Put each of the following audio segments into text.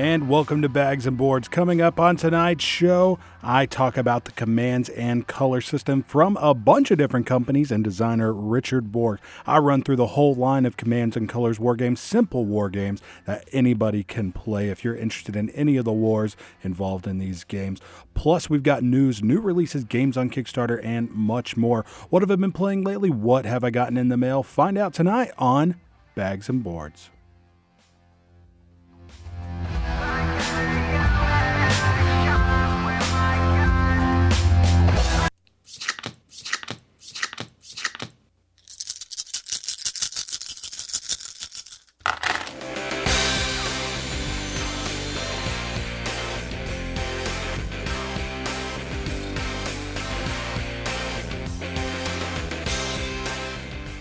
And welcome to Bags and Boards. Coming up on tonight's show, I talk about the commands and color system from a bunch of different companies and designer Richard Borg. I run through the whole line of commands and colors war games, simple war games that anybody can play if you're interested in any of the wars involved in these games. Plus, we've got news, new releases, games on Kickstarter, and much more. What have I been playing lately? What have I gotten in the mail? Find out tonight on Bags and Boards.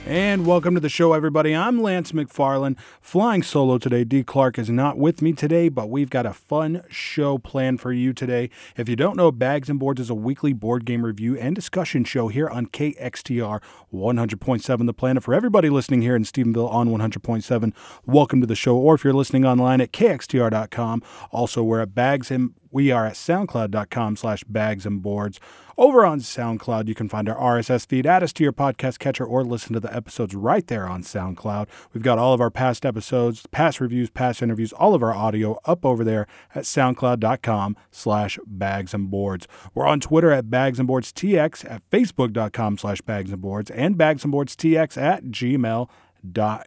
And welcome to the show, everybody. I'm Lance McFarland, flying solo today. D. Clark is not with me today, but we've got a fun show planned for you today. If you don't know, Bags and Boards is a weekly board game review and discussion show here on KXTR 100.7 The Planet. For everybody listening here in Stephenville on 100.7, welcome to the show. Or if you're listening online at KXTR.com, also we're at Bags and we are at soundcloud.com slash bags and boards. Over on SoundCloud, you can find our RSS feed, add us to your podcast catcher, or listen to the episodes right there on SoundCloud. We've got all of our past episodes, past reviews, past interviews, all of our audio up over there at soundcloud.com slash bags and boards. We're on Twitter at bags and boards TX, at facebook.com slash bags and boards, and bags and boards TX at gmail.com.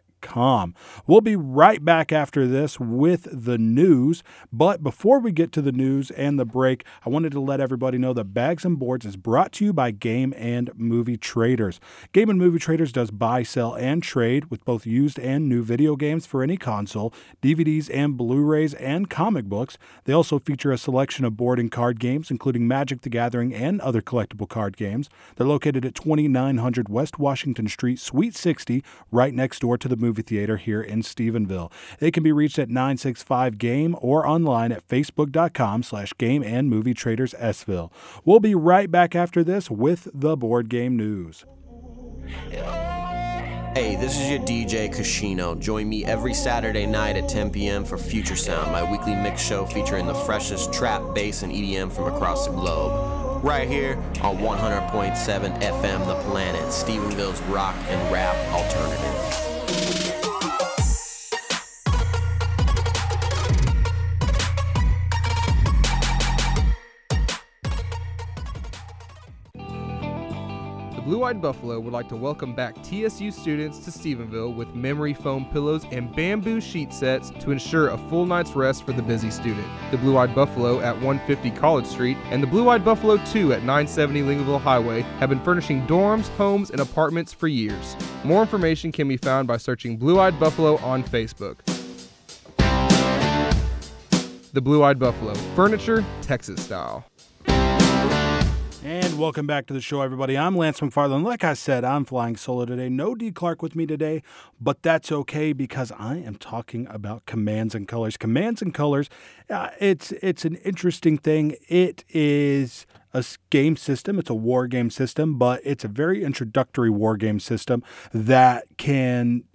We'll be right back after this with the news. But before we get to the news and the break, I wanted to let everybody know that Bags and Boards is brought to you by Game and Movie Traders. Game and Movie Traders does buy, sell, and trade with both used and new video games for any console, DVDs and Blu rays, and comic books. They also feature a selection of board and card games, including Magic the Gathering and other collectible card games. They're located at 2900 West Washington Street, Suite 60, right next door to the movie movie theater here in Stephenville. They can be reached at 965 Game or online at facebook.com slash game and movie traders Sville. We'll be right back after this with the board game news. Hey, this is your DJ Kashino. Join me every Saturday night at 10 p.m. for Future Sound, my weekly mix show featuring the freshest trap, bass, and EDM from across the globe. Right here on 100.7 FM The Planet, Stephenville's rock and rap alternative. Blue Eyed Buffalo would like to welcome back TSU students to Stephenville with memory foam pillows and bamboo sheet sets to ensure a full night's rest for the busy student. The Blue Eyed Buffalo at 150 College Street and the Blue Eyed Buffalo 2 at 970 Lingleville Highway have been furnishing dorms, homes, and apartments for years. More information can be found by searching Blue Eyed Buffalo on Facebook. The Blue Eyed Buffalo, furniture, Texas style. And welcome back to the show, everybody. I'm Lance McFarland. Like I said, I'm flying solo today. No D. Clark with me today, but that's okay because I am talking about commands and colors. Commands and colors, uh, it's it's an interesting thing. It is a game system. It's a war game system, but it's a very introductory war game system that can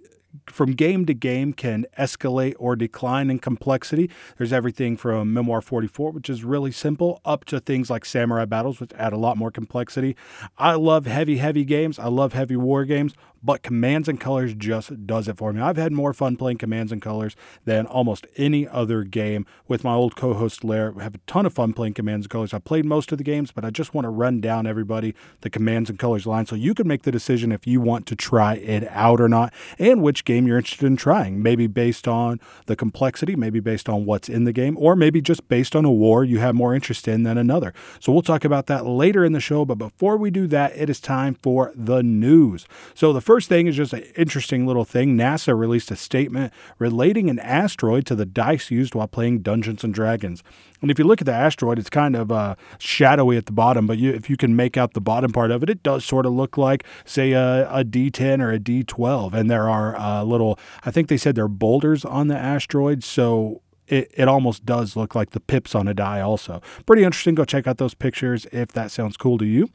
from game to game can escalate or decline in complexity. There's everything from Memoir 44, which is really simple, up to things like Samurai Battles, which add a lot more complexity. I love heavy, heavy games. I love heavy war games but Commands and Colors just does it for me. I've had more fun playing Commands and Colors than almost any other game with my old co-host Lair. We have a ton of fun playing Commands and Colors. I played most of the games, but I just want to run down everybody the Commands and Colors line so you can make the decision if you want to try it out or not and which game you're interested in trying. Maybe based on the complexity, maybe based on what's in the game, or maybe just based on a war you have more interest in than another. So we'll talk about that later in the show, but before we do that, it is time for the news. So the first thing is just an interesting little thing. NASA released a statement relating an asteroid to the dice used while playing Dungeons and Dragons. And if you look at the asteroid, it's kind of uh, shadowy at the bottom, but you, if you can make out the bottom part of it, it does sort of look like, say, a a D10 or a D12. And there are uh, little, I think they said there are boulders on the asteroid. So it, it almost does look like the pips on a die, also. Pretty interesting. Go check out those pictures if that sounds cool to you.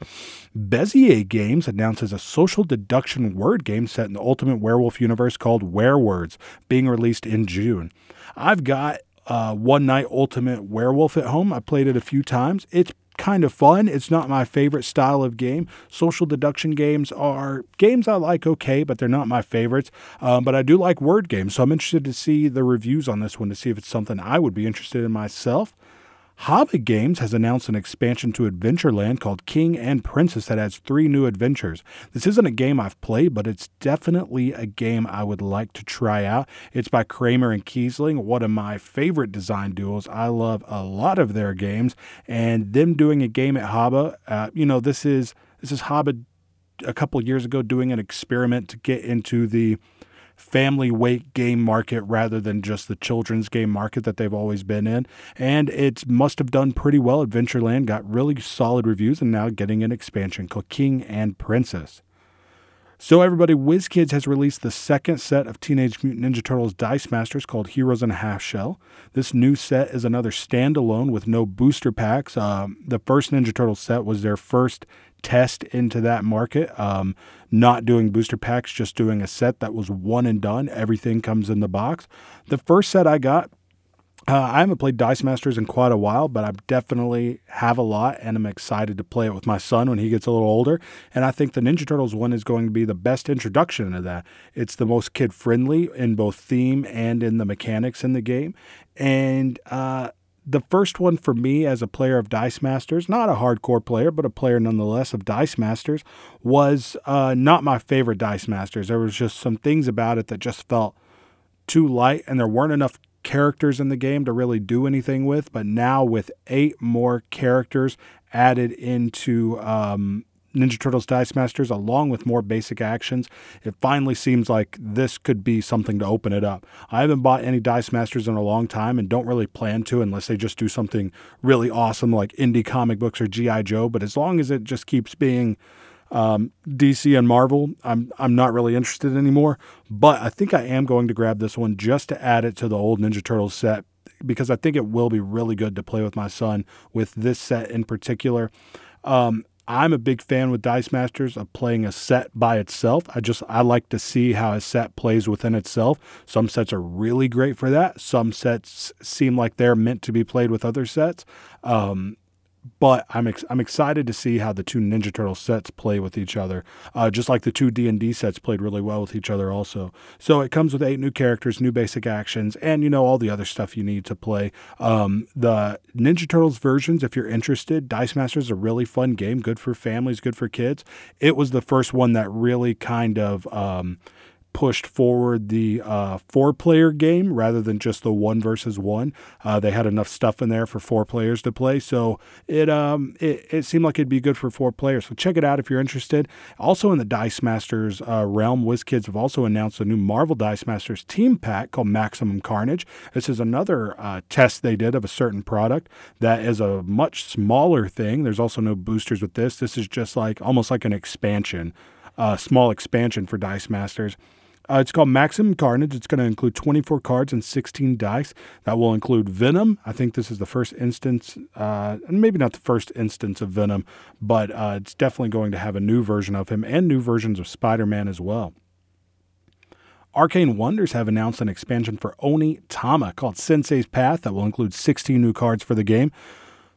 Bezier Games announces a social deduction word game set in the Ultimate Werewolf universe called Werewords, being released in June. I've got uh, One Night Ultimate Werewolf at Home. I played it a few times. It's kind of fun. It's not my favorite style of game. Social deduction games are games I like okay, but they're not my favorites. Um, but I do like word games, so I'm interested to see the reviews on this one to see if it's something I would be interested in myself. HABA Games has announced an expansion to Adventureland called King and Princess that adds three new adventures. This isn't a game I've played, but it's definitely a game I would like to try out. It's by Kramer and Kiesling, one of my favorite design duos. I love a lot of their games, and them doing a game at HABA, uh, you know, this is this is HABA a couple years ago doing an experiment to get into the family weight game market rather than just the children's game market that they've always been in. And it must have done pretty well. Adventureland got really solid reviews and now getting an expansion called King and Princess. So, everybody, WizKids has released the second set of Teenage Mutant Ninja Turtles Dice Masters called Heroes in a Half Shell. This new set is another standalone with no booster packs. Um, the first Ninja Turtles set was their first test into that market. Um, not doing booster packs, just doing a set that was one and done. Everything comes in the box. The first set I got, uh, I haven't played Dice Masters in quite a while, but I definitely have a lot, and I'm excited to play it with my son when he gets a little older. And I think the Ninja Turtles one is going to be the best introduction to that. It's the most kid friendly in both theme and in the mechanics in the game. And uh, the first one for me as a player of Dice Masters, not a hardcore player, but a player nonetheless of Dice Masters, was uh, not my favorite Dice Masters. There was just some things about it that just felt too light, and there weren't enough characters in the game to really do anything with. But now, with eight more characters added into um, Ninja Turtles Dice Masters, along with more basic actions, it finally seems like this could be something to open it up. I haven't bought any Dice Masters in a long time and don't really plan to unless they just do something really awesome like indie comic books or G.I. Joe. But as long as it just keeps being um, DC and Marvel, I'm I'm not really interested anymore. But I think I am going to grab this one just to add it to the old Ninja Turtles set because I think it will be really good to play with my son with this set in particular. Um, I'm a big fan with Dice Masters of playing a set by itself. I just I like to see how a set plays within itself. Some sets are really great for that. Some sets seem like they're meant to be played with other sets. Um, but I'm ex- I'm excited to see how the two Ninja Turtle sets play with each other. Uh, just like the two D and D sets played really well with each other, also. So it comes with eight new characters, new basic actions, and you know all the other stuff you need to play. Um, the Ninja Turtles versions, if you're interested, Dice Masters is a really fun game, good for families, good for kids. It was the first one that really kind of um, pushed forward the uh, four player game rather than just the one versus one. Uh, they had enough stuff in there for four players to play, so it, um, it, it seemed like it'd be good for four players. So check it out if you're interested. Also in the Dice Masters uh, realm, WizKids have also announced a new Marvel Dice Masters team pack called Maximum Carnage. This is another uh, test they did of a certain product that is a much smaller thing. There's also no boosters with this. This is just like almost like an expansion. Uh, small expansion for Dice Masters. Uh, it's called Maximum Carnage. It's going to include 24 cards and 16 dice. That will include Venom. I think this is the first instance, uh, and maybe not the first instance of Venom, but uh, it's definitely going to have a new version of him and new versions of Spider Man as well. Arcane Wonders have announced an expansion for Onitama called Sensei's Path that will include 16 new cards for the game.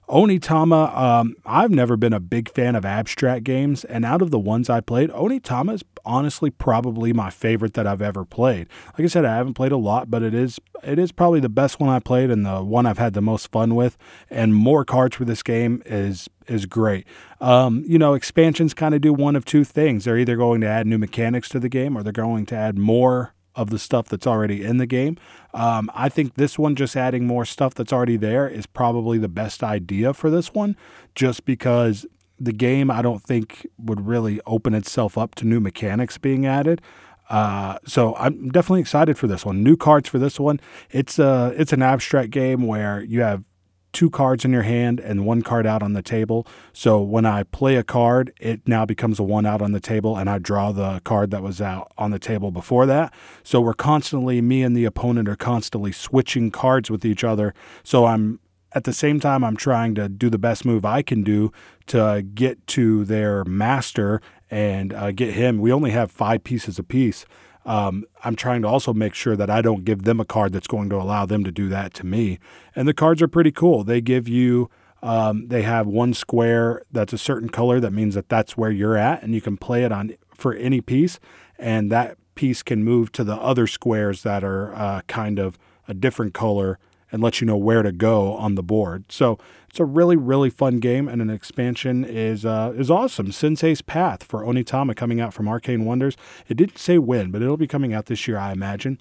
Onitama, um, I've never been a big fan of abstract games, and out of the ones I played, Onitama is honestly probably my favorite that I've ever played. Like I said, I haven't played a lot, but it is it is probably the best one I played and the one I've had the most fun with. And more cards for this game is is great. Um, you know, expansions kind of do one of two things. They're either going to add new mechanics to the game or they're going to add more of the stuff that's already in the game. Um, I think this one, just adding more stuff that's already there, is probably the best idea for this one, just because the game I don't think would really open itself up to new mechanics being added. Uh, so I'm definitely excited for this one. New cards for this one. It's a it's an abstract game where you have two cards in your hand and one card out on the table. So when I play a card, it now becomes a one out on the table, and I draw the card that was out on the table before that. So we're constantly, me and the opponent are constantly switching cards with each other. So I'm at the same time, I'm trying to do the best move I can do to get to their master and uh, get him. We only have five pieces apiece. Um, I'm trying to also make sure that I don't give them a card that's going to allow them to do that to me. And the cards are pretty cool. They give you, um, they have one square that's a certain color. That means that that's where you're at, and you can play it on for any piece, and that piece can move to the other squares that are uh, kind of a different color and let you know where to go on the board. So it's a really really fun game, and an expansion is uh, is awesome. Sensei's Path for Onitama coming out from Arcane Wonders. It didn't say when, but it'll be coming out this year, I imagine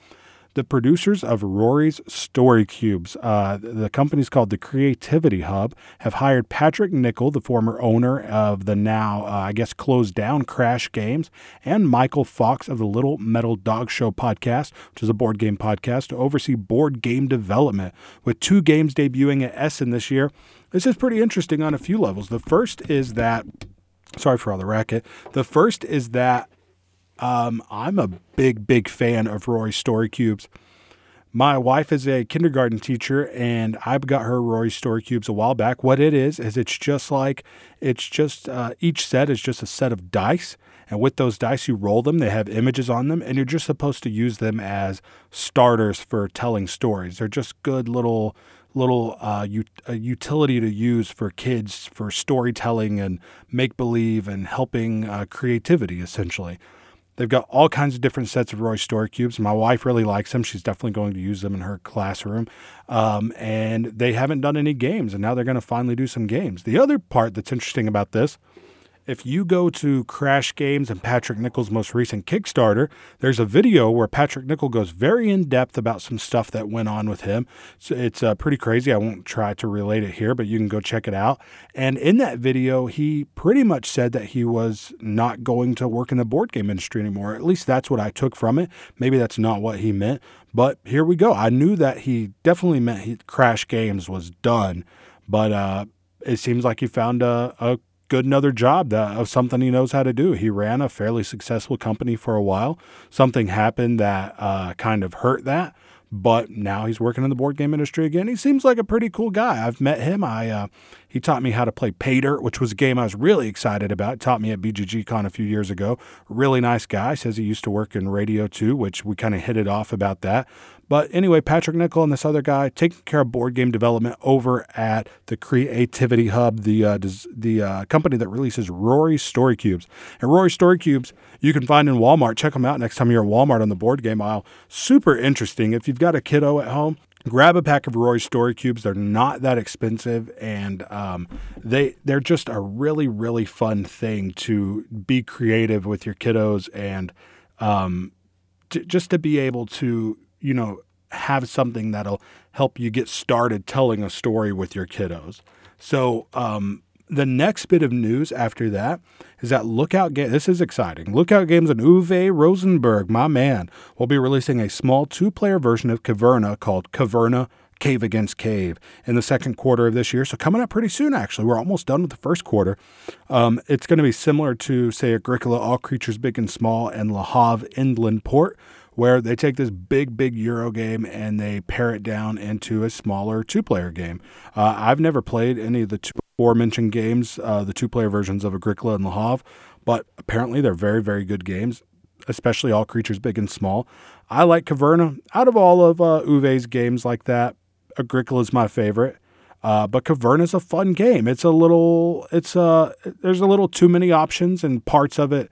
the producers of Rory's Story Cubes. Uh, the company's called the Creativity Hub, have hired Patrick Nickell, the former owner of the now, uh, I guess, closed down Crash Games, and Michael Fox of the Little Metal Dog Show podcast, which is a board game podcast, to oversee board game development. With two games debuting at Essen this year, this is pretty interesting on a few levels. The first is that sorry for all the racket. The first is that um, I'm a big, big fan of Rory's Story Cubes. My wife is a kindergarten teacher, and I got her Rory's Story Cubes a while back. What it is is it's just like it's just uh, each set is just a set of dice, and with those dice you roll them. They have images on them, and you're just supposed to use them as starters for telling stories. They're just good little little uh, utility to use for kids for storytelling and make believe and helping uh, creativity essentially. They've got all kinds of different sets of Rory Story cubes. My wife really likes them. She's definitely going to use them in her classroom. Um, and they haven't done any games, and now they're going to finally do some games. The other part that's interesting about this if you go to Crash Games and Patrick Nickell's most recent Kickstarter, there's a video where Patrick Nickell goes very in depth about some stuff that went on with him. So it's uh, pretty crazy. I won't try to relate it here, but you can go check it out. And in that video, he pretty much said that he was not going to work in the board game industry anymore. At least that's what I took from it. Maybe that's not what he meant, but here we go. I knew that he definitely meant he, Crash Games was done, but uh, it seems like he found a, a good another job that, of something he knows how to do. He ran a fairly successful company for a while. Something happened that uh, kind of hurt that, but now he's working in the board game industry again. He seems like a pretty cool guy. I've met him. I uh, he taught me how to play Pay Dirt, which was a game I was really excited about. Taught me at BGG Con a few years ago. Really nice guy. Says he used to work in radio too, which we kind of hit it off about that. But anyway, Patrick Nickell and this other guy taking care of board game development over at the Creativity Hub, the uh, the uh, company that releases Rory Story Cubes. And Rory Story Cubes you can find in Walmart. Check them out next time you're at Walmart on the board game aisle. Super interesting. If you've got a kiddo at home, grab a pack of Rory Story Cubes. They're not that expensive, and um, they they're just a really really fun thing to be creative with your kiddos and um, to, just to be able to you know, have something that'll help you get started telling a story with your kiddos. So, um, the next bit of news after that is that Lookout Games. This is exciting. Lookout Games and Uwe Rosenberg, my man, will be releasing a small two-player version of Caverna called Caverna Cave Against Cave in the second quarter of this year. So coming up pretty soon, actually. We're almost done with the first quarter. Um, it's going to be similar to, say, Agricola, All Creatures Big and Small, and Le Havre Inland Port, where they take this big, big Euro game and they pare it down into a smaller two player game. Uh, I've never played any of the two aforementioned games, uh, the two player versions of Agricola and Le Havre, but apparently they're very, very good games, especially all creatures big and small. I like Caverna. Out of all of uh, Uwe's games like that, Agricola is my favorite. Uh, but Caverna is a fun game. It's a little, it's a, uh, there's a little too many options and parts of it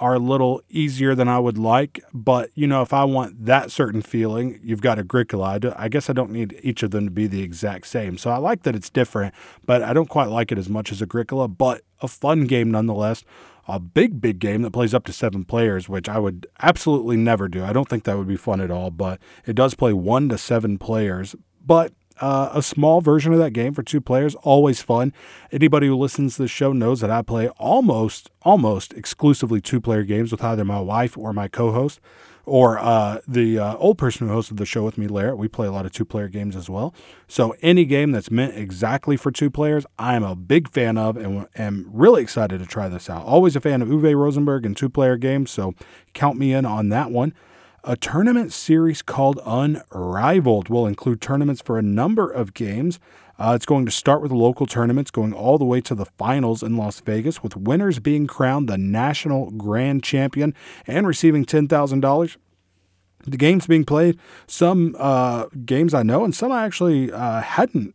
are a little easier than I would like. But, you know, if I want that certain feeling, you've got Agricola. I, guess I don't need each of them to be the exact same. So I like that it's different, but I don't quite like it as much as Agricola, but a fun game nonetheless. A big, big game that plays up to seven players, which I would absolutely never do. I don't think that would be fun at all, but it does play one to seven players. But uh, a small version of that game for two players. Always fun. Anybody who listens to the show knows that I play almost, almost exclusively two player games with either my wife or my co host or uh, the uh, old person who hosted the show with me, Larry. We play a lot of two player games as well. So any game that's meant exactly for two players, I'm a big fan of and am really excited to try this out. Always a fan of Uwe Rosenberg and two player games, so count me in on that one. A tournament series called Unrivaled will include tournaments for a number of games. Uh, it's going to start with local tournaments, going all the way to the finals in Las Vegas, with winners being crowned the national grand champion and receiving $10,000 the games being played, some uh, games I know and some I actually uh, hadn't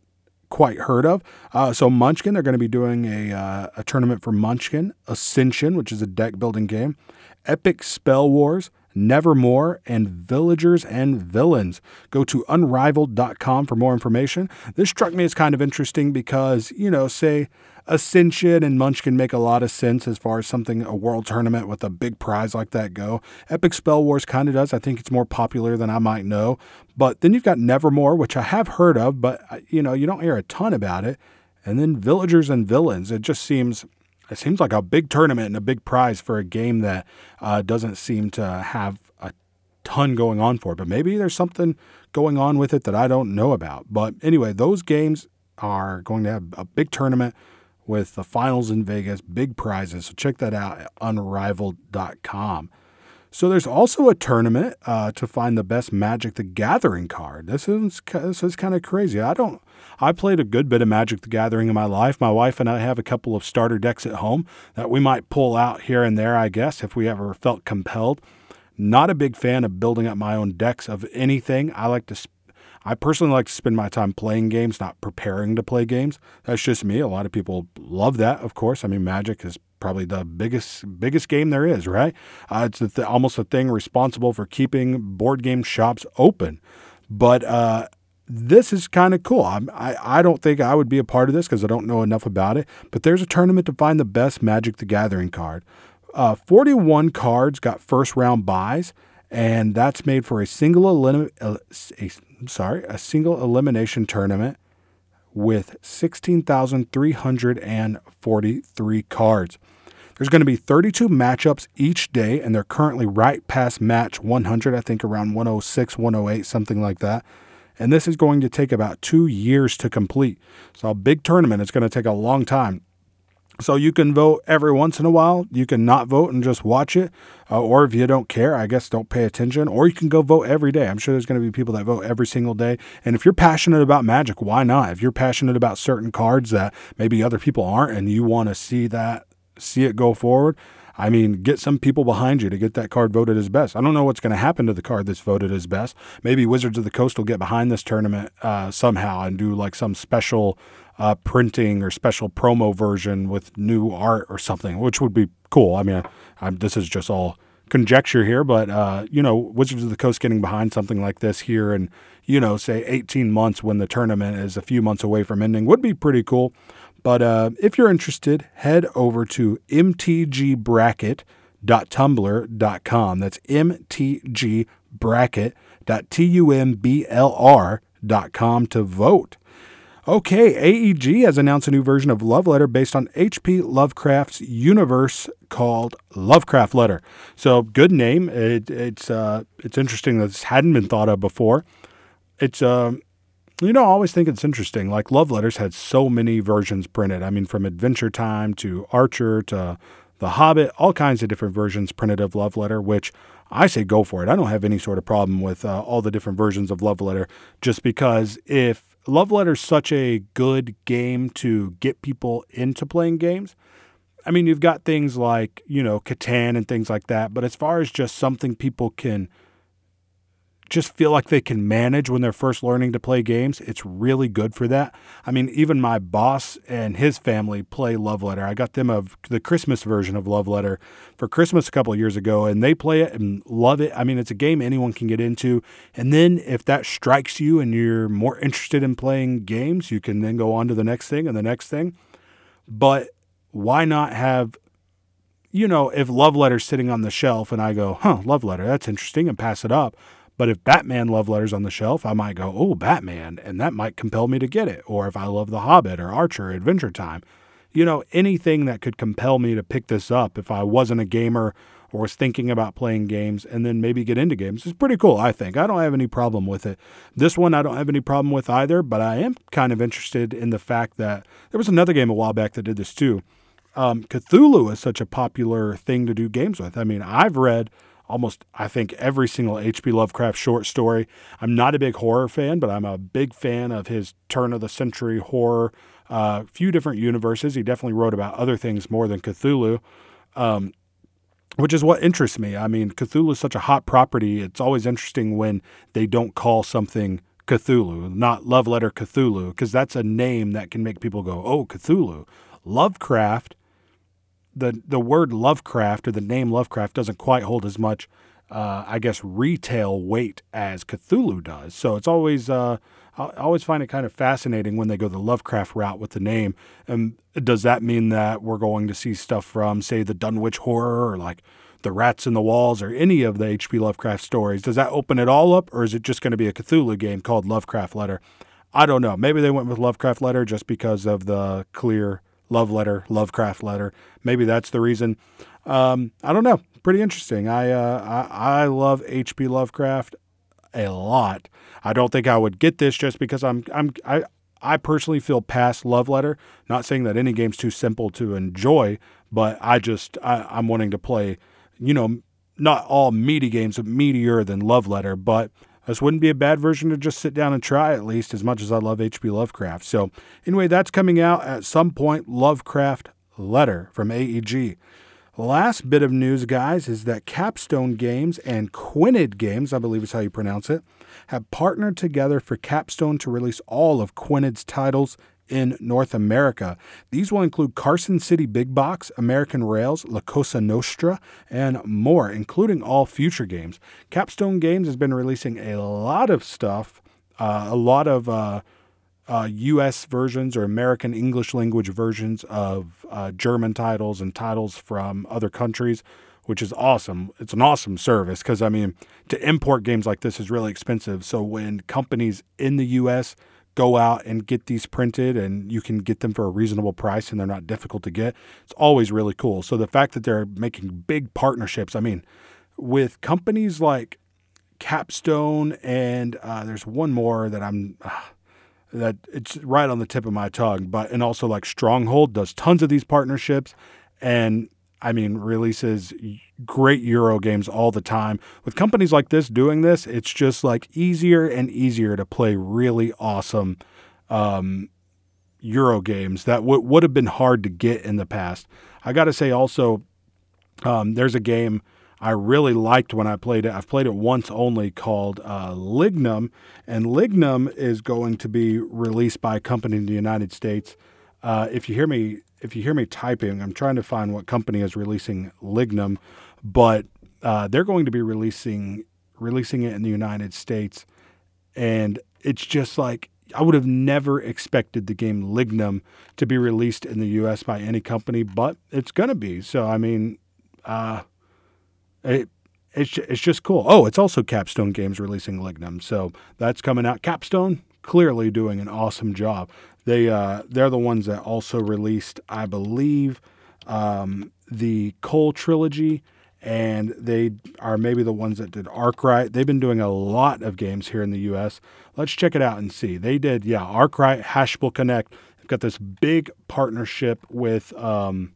quite heard of. Uh, so Munchkin, they're going to be doing a, uh, a tournament for Munchkin, Ascension, which is a deck building game, Epic Spell Wars, Nevermore, and Villagers and Villains. Go to unrivaled.com for more information. This struck me as kind of interesting because, you know, say Ascension and Munchkin make a lot of sense as far as something, a world tournament with a big prize like that go. Epic Spell Wars kind of does. I think it's more popular than I might know. But then you've got Nevermore, which I have heard of, but, uh, you know, you don't hear a ton about it. And then Villagers and Villains. It just seems it seems like a big tournament and a big prize for a game that uh, doesn't seem to have a ton going on for it. But maybe there's something going on with it that I don't know about. But anyway, those games are going to have a big tournament with the finals in Vegas, big prizes. So check that out at unrivaled.com. So there's also a tournament uh, to find the best Magic the Gathering card. This is this is kind of crazy. I don't. I played a good bit of Magic the Gathering in my life. My wife and I have a couple of starter decks at home that we might pull out here and there. I guess if we ever felt compelled. Not a big fan of building up my own decks of anything. I like to. I personally like to spend my time playing games, not preparing to play games. That's just me. A lot of people love that, of course. I mean, Magic is probably the biggest biggest game there is, right? Uh, it's th- almost a thing responsible for keeping board game shops open. But uh, this is kind of cool. I'm, i I don't think I would be a part of this because I don't know enough about it. But there's a tournament to find the best Magic the Gathering card. Uh, 41 cards got first round buys, and that's made for a single elim- a, sorry a single elimination tournament with 16,343 cards. There's going to be 32 matchups each day, and they're currently right past match 100, I think around 106, 108, something like that. And this is going to take about two years to complete. So, a big tournament. It's going to take a long time. So you can vote every once in a while. You can not vote and just watch it. Uh, or if you don't care, I guess don't pay attention. Or you can go vote every day. I'm sure there's going to be people that vote every single day. And if you're passionate about magic, why not? If you're passionate about certain cards that maybe other people aren't and you want to see that, see it go forward, I mean, get some people behind you to get that card voted as best. I don't know what's going to happen to the card that's voted as best. Maybe Wizards of the Coast will get behind this tournament uh, somehow and do like some special uh, printing or special promo version with new art or something, which would be cool. I mean, I'm, this is just all conjecture here, but uh, you know, Wizards of the Coast getting behind something like this here and you know, say 18 months when the tournament is a few months away from ending would be pretty cool. But uh, if you're interested, head over to mtgbracket.tumblr.com. That's mtgbracket.tumblr.com to vote. Okay, AEG has announced a new version of Love Letter based on H.P. Lovecraft's universe called Lovecraft Letter. So, good name. It, it's uh, it's interesting that this hadn't been thought of before. It's um, you know, I always think it's interesting. Like Love Letters had so many versions printed. I mean, from Adventure Time to Archer to The Hobbit, all kinds of different versions printed of Love Letter, which I say go for it. I don't have any sort of problem with uh, all the different versions of Love Letter, just because if Love Letter is such a good game to get people into playing games, I mean, you've got things like, you know, Catan and things like that, but as far as just something people can just feel like they can manage when they're first learning to play games. It's really good for that. I mean, even my boss and his family play Love Letter. I got them of the Christmas version of Love Letter for Christmas a couple years ago, and they play it and love it. I mean, it's a game anyone can get into. And then if that strikes you and you're more interested in playing games, you can then go on to the next thing and the next thing. But why not have you know, if Love Letter's sitting on the shelf and I go, huh, Love Letter, that's interesting, and pass it up, but if Batman love letters on the shelf, I might go, oh, Batman, and that might compel me to get it. Or if I love The Hobbit or Archer Adventure Time, you know, anything that could compel me to pick this up if I wasn't a gamer or was thinking about playing games and then maybe get into games is pretty cool, I think. I don't have any problem with it. This one I don't have any problem with either, but I am kind of interested in the fact that there was another game a while back that did this too. Um, Cthulhu is such a popular thing to do games with. I mean, I've read almost I think every single H.P. Lovecraft short story. I'm not a big horror fan, but I'm a big fan of his turn of the century horror. A uh, few different universes. He definitely wrote about other things more than Cthulhu. Um, which is what interests me. I mean, Cthulhu is such a hot property. It's always interesting when they don't call something Cthulhu, not Love Letter Cthulhu, because that's a name that can make people go, "Oh, Cthulhu." Lovecraft, the the word Lovecraft or the name Lovecraft doesn't quite hold as much, uh, I guess, retail weight as Cthulhu does. So it's always uh, I always find it kind of fascinating when they go the Lovecraft route with the name. And does that mean that we're going to see stuff from, say, the Dunwich Horror or like the Rats in the Walls or any of the H.P. Lovecraft stories? Does that open it all up, or is it just going to be a Cthulhu game called Lovecraft Letter? I don't know. Maybe they went with Lovecraft Letter just because of the clear love letter, Lovecraft Letter. Maybe that's the reason. Um, I don't know. Pretty interesting. I uh, I, I love H.P. Lovecraft a lot. I don't think I would get this just because I'm I'm I I personally feel past love letter. Not saying that any game's too simple to enjoy, but I just I, I'm wanting to play, you know, not all meaty games, meatier than love letter. But this wouldn't be a bad version to just sit down and try at least as much as I love H.P. Lovecraft. So anyway, that's coming out at some point. Lovecraft letter from AEG. Last bit of news, guys, is that Capstone Games and Quined Games, I believe is how you pronounce it, have partnered together for Capstone to release all of Quined's titles in North America. These will include Carson City Big Box, American Rails, La Cosa Nostra, and more, including all future games. Capstone Games has been releasing a lot of stuff, uh, a lot of. Uh, uh, U.S. versions or American English language versions of uh, German titles and titles from other countries, which is awesome. It's an awesome service because I mean, to import games like this is really expensive. So when companies in the U.S. go out and get these printed and you can get them for a reasonable price and they're not difficult to get, it's always really cool. So the fact that they're making big partnerships, I mean, with companies like Capstone and uh, there's one more that I'm. Uh, that it's right on the tip of my tongue. But and also like Stronghold does tons of these partnerships, and I mean releases great Euro games all the time. With companies like this doing this, it's just like easier and easier to play really awesome um, Euro games that w- would have been hard to get in the past. I got to say also, um, there's a game I really liked when I played it. I've played it once only called uh, Lignum, and Lignum is going to be released by a company in the United States. Uh, if you hear me, if you hear me typing, I'm trying to find what company is releasing Lignum, but uh, they're going to be releasing releasing it in the United States, and it's just like I would have never expected the game Lignum to be released in the U.S. by any company, but it's going to be. So I mean, uh, it, it's it's just cool. Oh, it's also Capstone Games releasing Lignum, so that's coming out. Capstone clearly doing an awesome job. They uh, they're the ones that also released, I believe, um, the Coal trilogy, and they are maybe the ones that did Arkwright. They've been doing a lot of games here in the U.S. Let's check it out and see. They did, yeah, Arkwright, Haspelknecht. They've got this big partnership with. Um,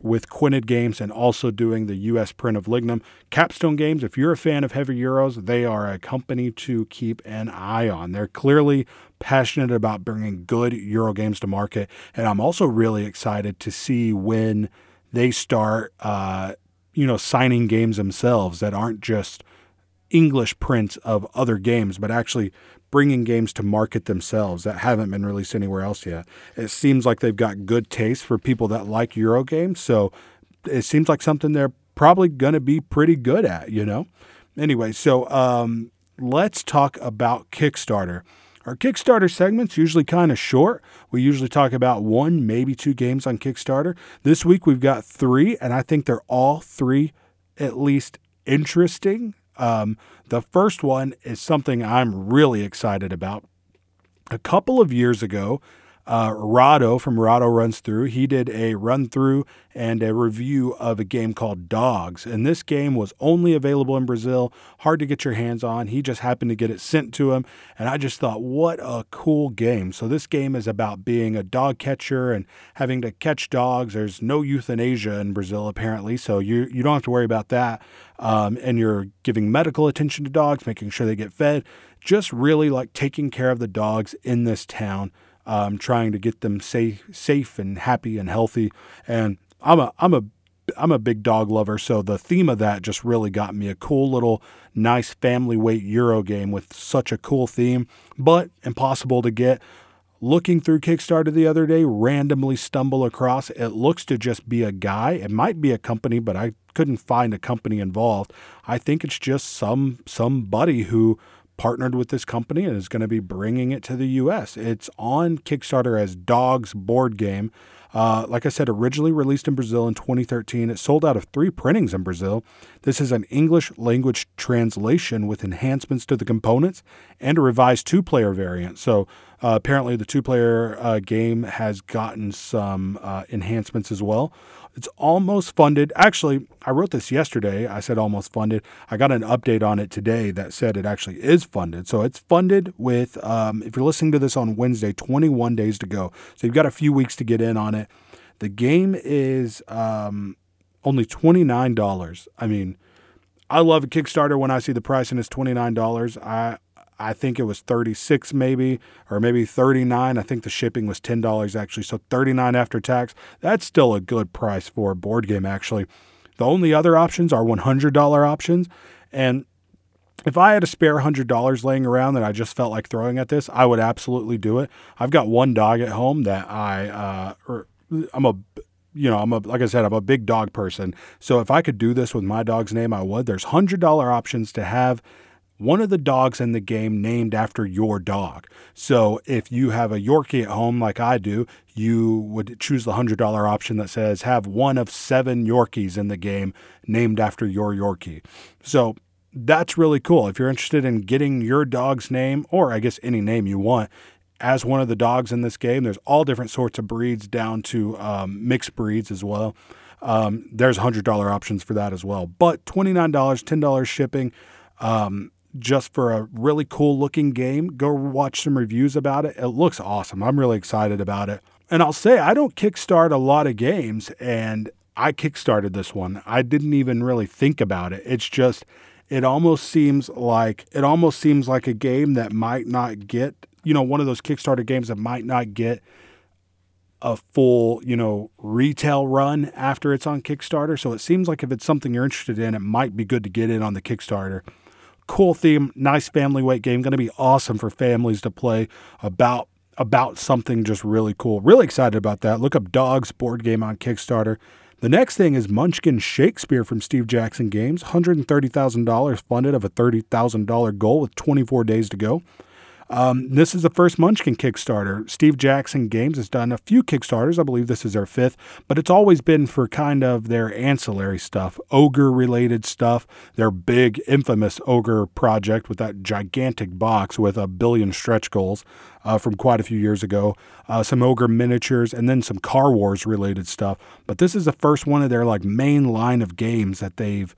with Quined Games and also doing the U.S. print of Lignum. Capstone Games, if you're a fan of heavy Euros, they are a company to keep an eye on. They're clearly passionate about bringing good Euro games to market. And I'm also really excited to see when they start, uh, you know, signing games themselves that aren't just English prints of other games, but actually bringing games to market themselves that haven't been released anywhere else yet. It seems like they've got good taste for people that like Euro games, so it seems like something they're probably going to be pretty good at, you know? Anyway, so um, let's talk about Kickstarter. Our Kickstarter segment's usually kind of short. We usually talk about one, maybe two games on Kickstarter. This week we've got three, and I think they're all three at least interesting um, the first one is something I'm really excited about. A couple of years ago, uh, Rahdo from Rahdo Runs Through. He did a run through and a review of a game called Dogs. And this game was only available in Brazil, hard to get your hands on. He just happened to get it sent to him. And I just thought, what a cool game. So, this game is about being a dog catcher and having to catch dogs. There's no euthanasia in Brazil, apparently. So, you, you don't have to worry about that. Um, and you're giving medical attention to dogs, making sure they get fed, just really like taking care of the dogs in this town um, trying to get them safe, safe and happy and healthy. And I'm a, I'm a, I'm a big dog lover, so the theme of that just really got me a cool little, nice family weight Euro game with such a cool theme, but impossible to get. Looking through Kickstarter the other day, randomly stumble across. It looks to just be a guy. It might be a company, but I couldn't find a company involved. I think it's just some somebody who partnered with this company and is going to be bringing it to the US. It's on Kickstarter as Dogs Board Game. Uh, like I said, originally released in Brazil in 2013, it sold out of three printings in Brazil. This is an English language translation with enhancements to the components and a revised two player variant. So uh, apparently, the two player uh, game has gotten some uh, enhancements as well. It's almost funded. Actually, I wrote this yesterday. I said almost funded. I got an update on it today that said it actually is funded. So it's funded with, um, if you're listening to this on Wednesday, 21 days to go. So you've got a few weeks to get in on it. The game is um, only $29. I mean, I love Kickstarter when I see the price and it's $29. I I think it was 36 maybe or maybe 39. I think the shipping was $10 actually. So 39 after tax. That's still a good price for a board game actually. The only other options are $100 options and if I had a spare $100 laying around that I just felt like throwing at this, I would absolutely do it. I've got one dog at home that I uh or I'm a you know, I'm a like I said, I'm a big dog person. So if I could do this with my dog's name, I would. There's $100 options to have one of the dogs in the game named after your dog. So if you have a Yorkie at home like I do, you would choose the $100 option that says have one of seven Yorkies in the game named after your Yorkie. So that's really cool. If you're interested in getting your dog's name, or I guess any name you want, as one of the dogs in this game, there's all different sorts of breeds down to um, mixed breeds as well. Um, there's $100 options for that as well. But $29, $10 shipping. Um, just for a really cool looking game. Go watch some reviews about it. It looks awesome. I'm really excited about it. And I'll say I don't kickstart a lot of games and I kickstarted this one. I didn't even really think about it. It's just it almost seems like it almost seems like a game that might not get, you know, one of those Kickstarter games that might not get a full, you know, retail run after it's on Kickstarter. So it seems like if it's something you're interested in, it might be good to get in on the Kickstarter cool theme, nice family weight game. Going to be awesome for families to play about about something just really cool. Really excited about that. Look up Dogs board game on Kickstarter. The next thing is Munchkin Shakespeare from Steve Jackson Games. $130,000 funded of a $30,000 goal with 24 days to go. Um, this is the first Munchkin Kickstarter. Steve Jackson Games has done a few Kickstarters. I believe this is their fifth, but it's always been for kind of their ancillary stuff, ogre related stuff. Their big, infamous ogre project with that gigantic box with a billion stretch goals uh, from quite a few years ago, uh, some ogre miniatures, and then some Car Wars related stuff. But this is the first one of their like main line of games that they've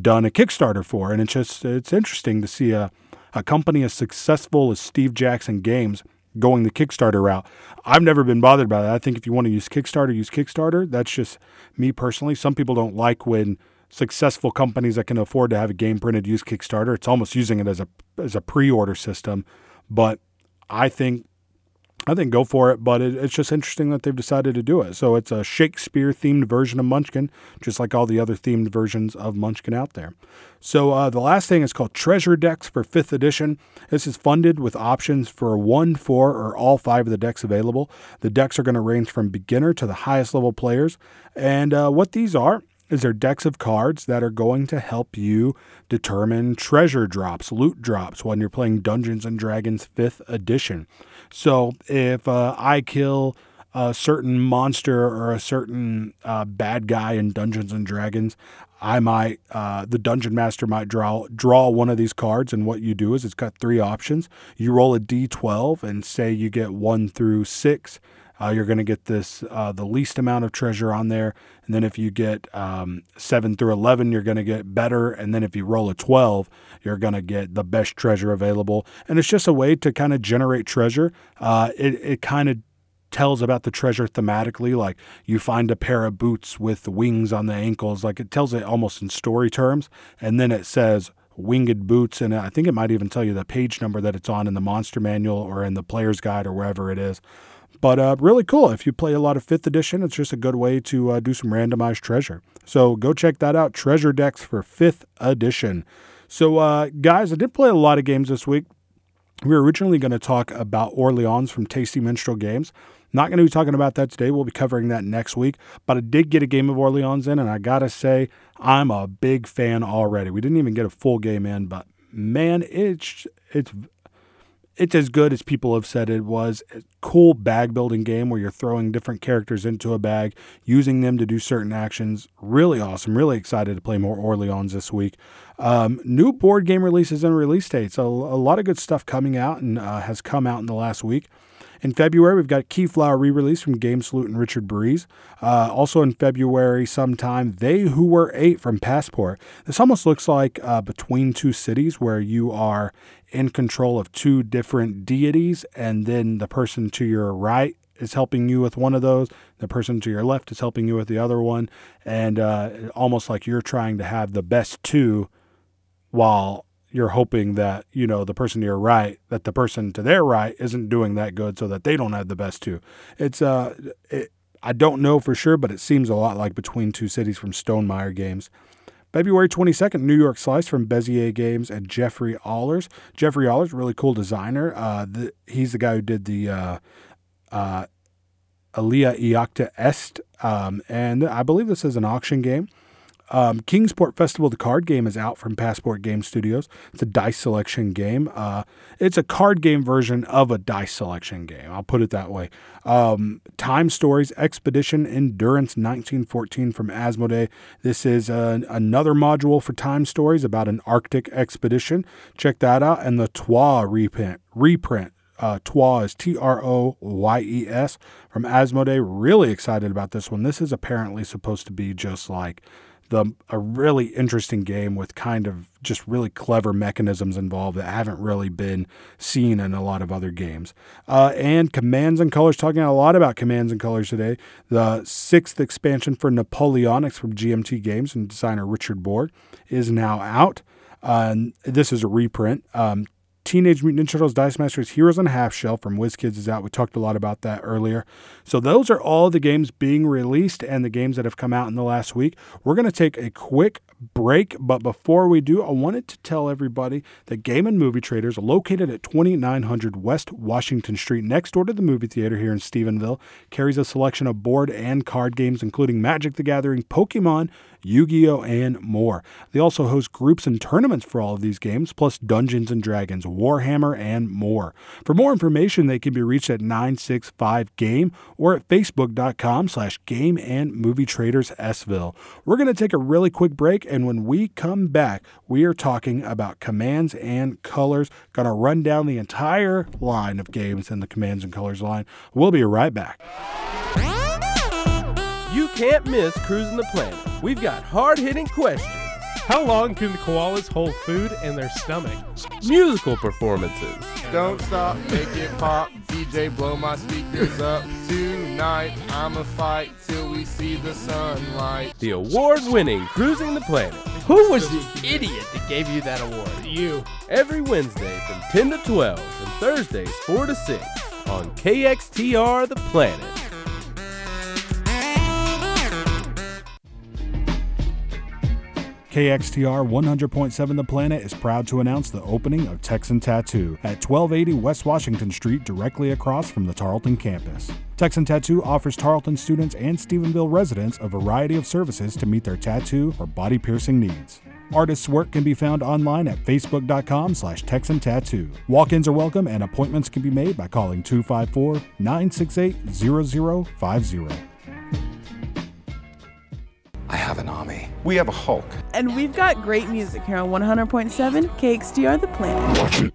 done a Kickstarter for, and it's just it's interesting to see a a company as successful as Steve Jackson Games going the Kickstarter route. I've never been bothered by that. I think if you want to use Kickstarter, use Kickstarter. That's just me personally. Some people don't like when successful companies that can afford to have a game printed use Kickstarter. It's almost using it as a as a pre-order system, but I think I think go for it, but it, it's just interesting that they've decided to do it. So it's a Shakespeare themed version of Munchkin, just like all the other themed versions of Munchkin out there. So uh, the last thing is called Treasure Decks for 5th edition. This is funded with options for one, four, or all five of the decks available. The decks are going to range from beginner to the highest level players. And uh, what these are is there decks of cards that are going to help you determine treasure drops, loot drops when you're playing Dungeons and Dragons 5th edition. So if uh, I kill a certain monster or a certain uh, bad guy in Dungeons and Dragons, I might, uh, the dungeon master might draw draw one of these cards, and what you do is it's got three options. You roll a d12, and say you get one through six, uh, you're going to get this uh, the least amount of treasure on there. And then if you get um, seven through eleven, you're going to get better. And then if you roll a twelve, you're going to get the best treasure available. And it's just a way to kind of generate treasure. Uh, it it kind of tells about the treasure thematically like you find a pair of boots with wings on the ankles like it tells it almost in story terms and then it says winged boots and i think it might even tell you the page number that it's on in the monster manual or in the player's guide or wherever it is but uh, really cool. If you play a lot of 5th edition, it's just a good way to uh, do some randomized treasure. So go check that out. Treasure decks for 5th edition. So, uh, guys, I did play a lot of games this week. We were originally going to talk about Orleans from Tasty Minstrel Games. Not going to be talking about that today. We'll be covering that next week. But I did get a game of Orleans in, and I got to say, I'm a big fan already. We didn't even get a full game in, but man, it's it's it's as good as people have said it was. A cool bag building game where you're throwing different characters into a bag, using them to do certain actions. Really awesome. Really excited to play more Orleans this week. Um, new board game releases and release dates. A, lot of good stuff coming out and uh, has come out in the last week. In February, we've got Keyflower re release from Game Salute and Richard Breese. Uh, also in February, sometime, They Who Were Eight from Passport. This almost looks like uh, Between Two Cities, where you are in control of two different deities, and then the person to your right is helping you with one of those. The person to your left is helping you with the other one. And uh, almost like you're trying to have the best two while you're hoping that you know the person to your right that the person to their right isn't doing that good so that they don't have the best two it's uh it, i don't know for sure but it seems a lot like between two cities from stonemaier games February 22nd, New York Slice from Bezier Games and Jeffrey Allers. Jeffrey Allers, really cool designer. Uh, the, he's the guy who did the uh, uh, Alea Iacta Est, um, and I believe this is an auction game. Um, Kingsport Festival, the card game, is out from Passport Game Studios. It's a dice selection game. Uh, it's a card game version of a dice selection game. I'll put it that way. Um, Time Stories Expedition Endurance 1914 from Asmodee. This is another module for Time Stories about an Arctic expedition. Check that out. And the Troyes reprint. reprint uh, Troyes is T R O Y E S from Asmodee. Really excited about this one. This is apparently supposed to be just like the a really interesting game with kind of just really clever mechanisms involved that haven't really been seen in a lot of other games. Uh, and Commands and Colors, talking a lot about Commands and Colors today. The sixth expansion for Napoleonics from GMT Games and designer Richard Borg is now out. Uh, this is a reprint. Um, Teenage Mutant Ninja Turtles Dice Masters Heroes on Half Shell from WizKids is out. We talked a lot about that earlier. So those are all the games being released and the games that have come out in the last week. We're going to take a quick break, but before we do, I wanted to tell everybody that Game and Movie Traders, located at 2900 West Washington Street, next door to the movie theater here in Stephenville, carries a selection of board and card games, including Magic the Gathering, Pokemon, Yu Gi Oh!, and more. They also host groups and tournaments for all of these games, plus Dungeons and Dragons, Warhammer, and more. For more information, they can be reached at 965game or at facebook.com slash game and movie traders Sville. We're going to take a really quick break, and when we come back, we are talking about commands and colors. Going to run down the entire line of games in the commands and colors line. We'll be right back. You can't miss Cruising the Planet. We've got hard hitting questions, How long can the koalas hold food in their stomach? musical performances, Don't stop, make it pop. DJ, blow my speakers up. Tonight, I'ma fight till we see the sunlight. the award winning Cruising the Planet. Who was the idiot that gave you that award? You. Every Wednesday from 10 to 12 and Thursdays 4 to 6 on KXTR The Planet. KXTR 100.7 The Planet is proud to announce the opening of Texan Tattoo at 1280 West Washington Street, directly across from the Tarleton campus. Texan Tattoo offers Tarleton students and Stephenville residents a variety of services to meet their tattoo or body piercing needs. Artists' work can be found online at facebook.com slash Texan Tattoo. Walk-ins are welcome and appointments can be made by calling 254-968-0050. I have have an army. We have a Hulk. And we've got great music here on 100.7 KXTR The Planet. Watch it.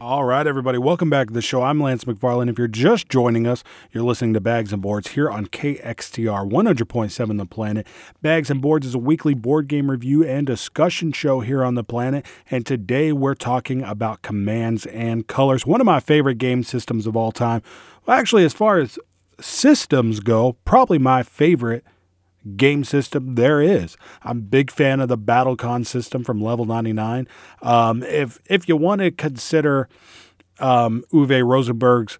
All right, everybody, welcome back to the show. I'm Lance McFarland. If you're just joining us, you're listening to Bags and Boards here on KXTR 100.7 The Planet. Bags and Boards is a weekly board game review and discussion show here on the planet. And today we're talking about commands and colors, one of my favorite game systems of all time. Well, actually, as far as systems go, probably my favorite game system there is. I'm a big fan of the BattleCon system from Level 99. Um, if if you want to consider um, Uwe Rosenberg's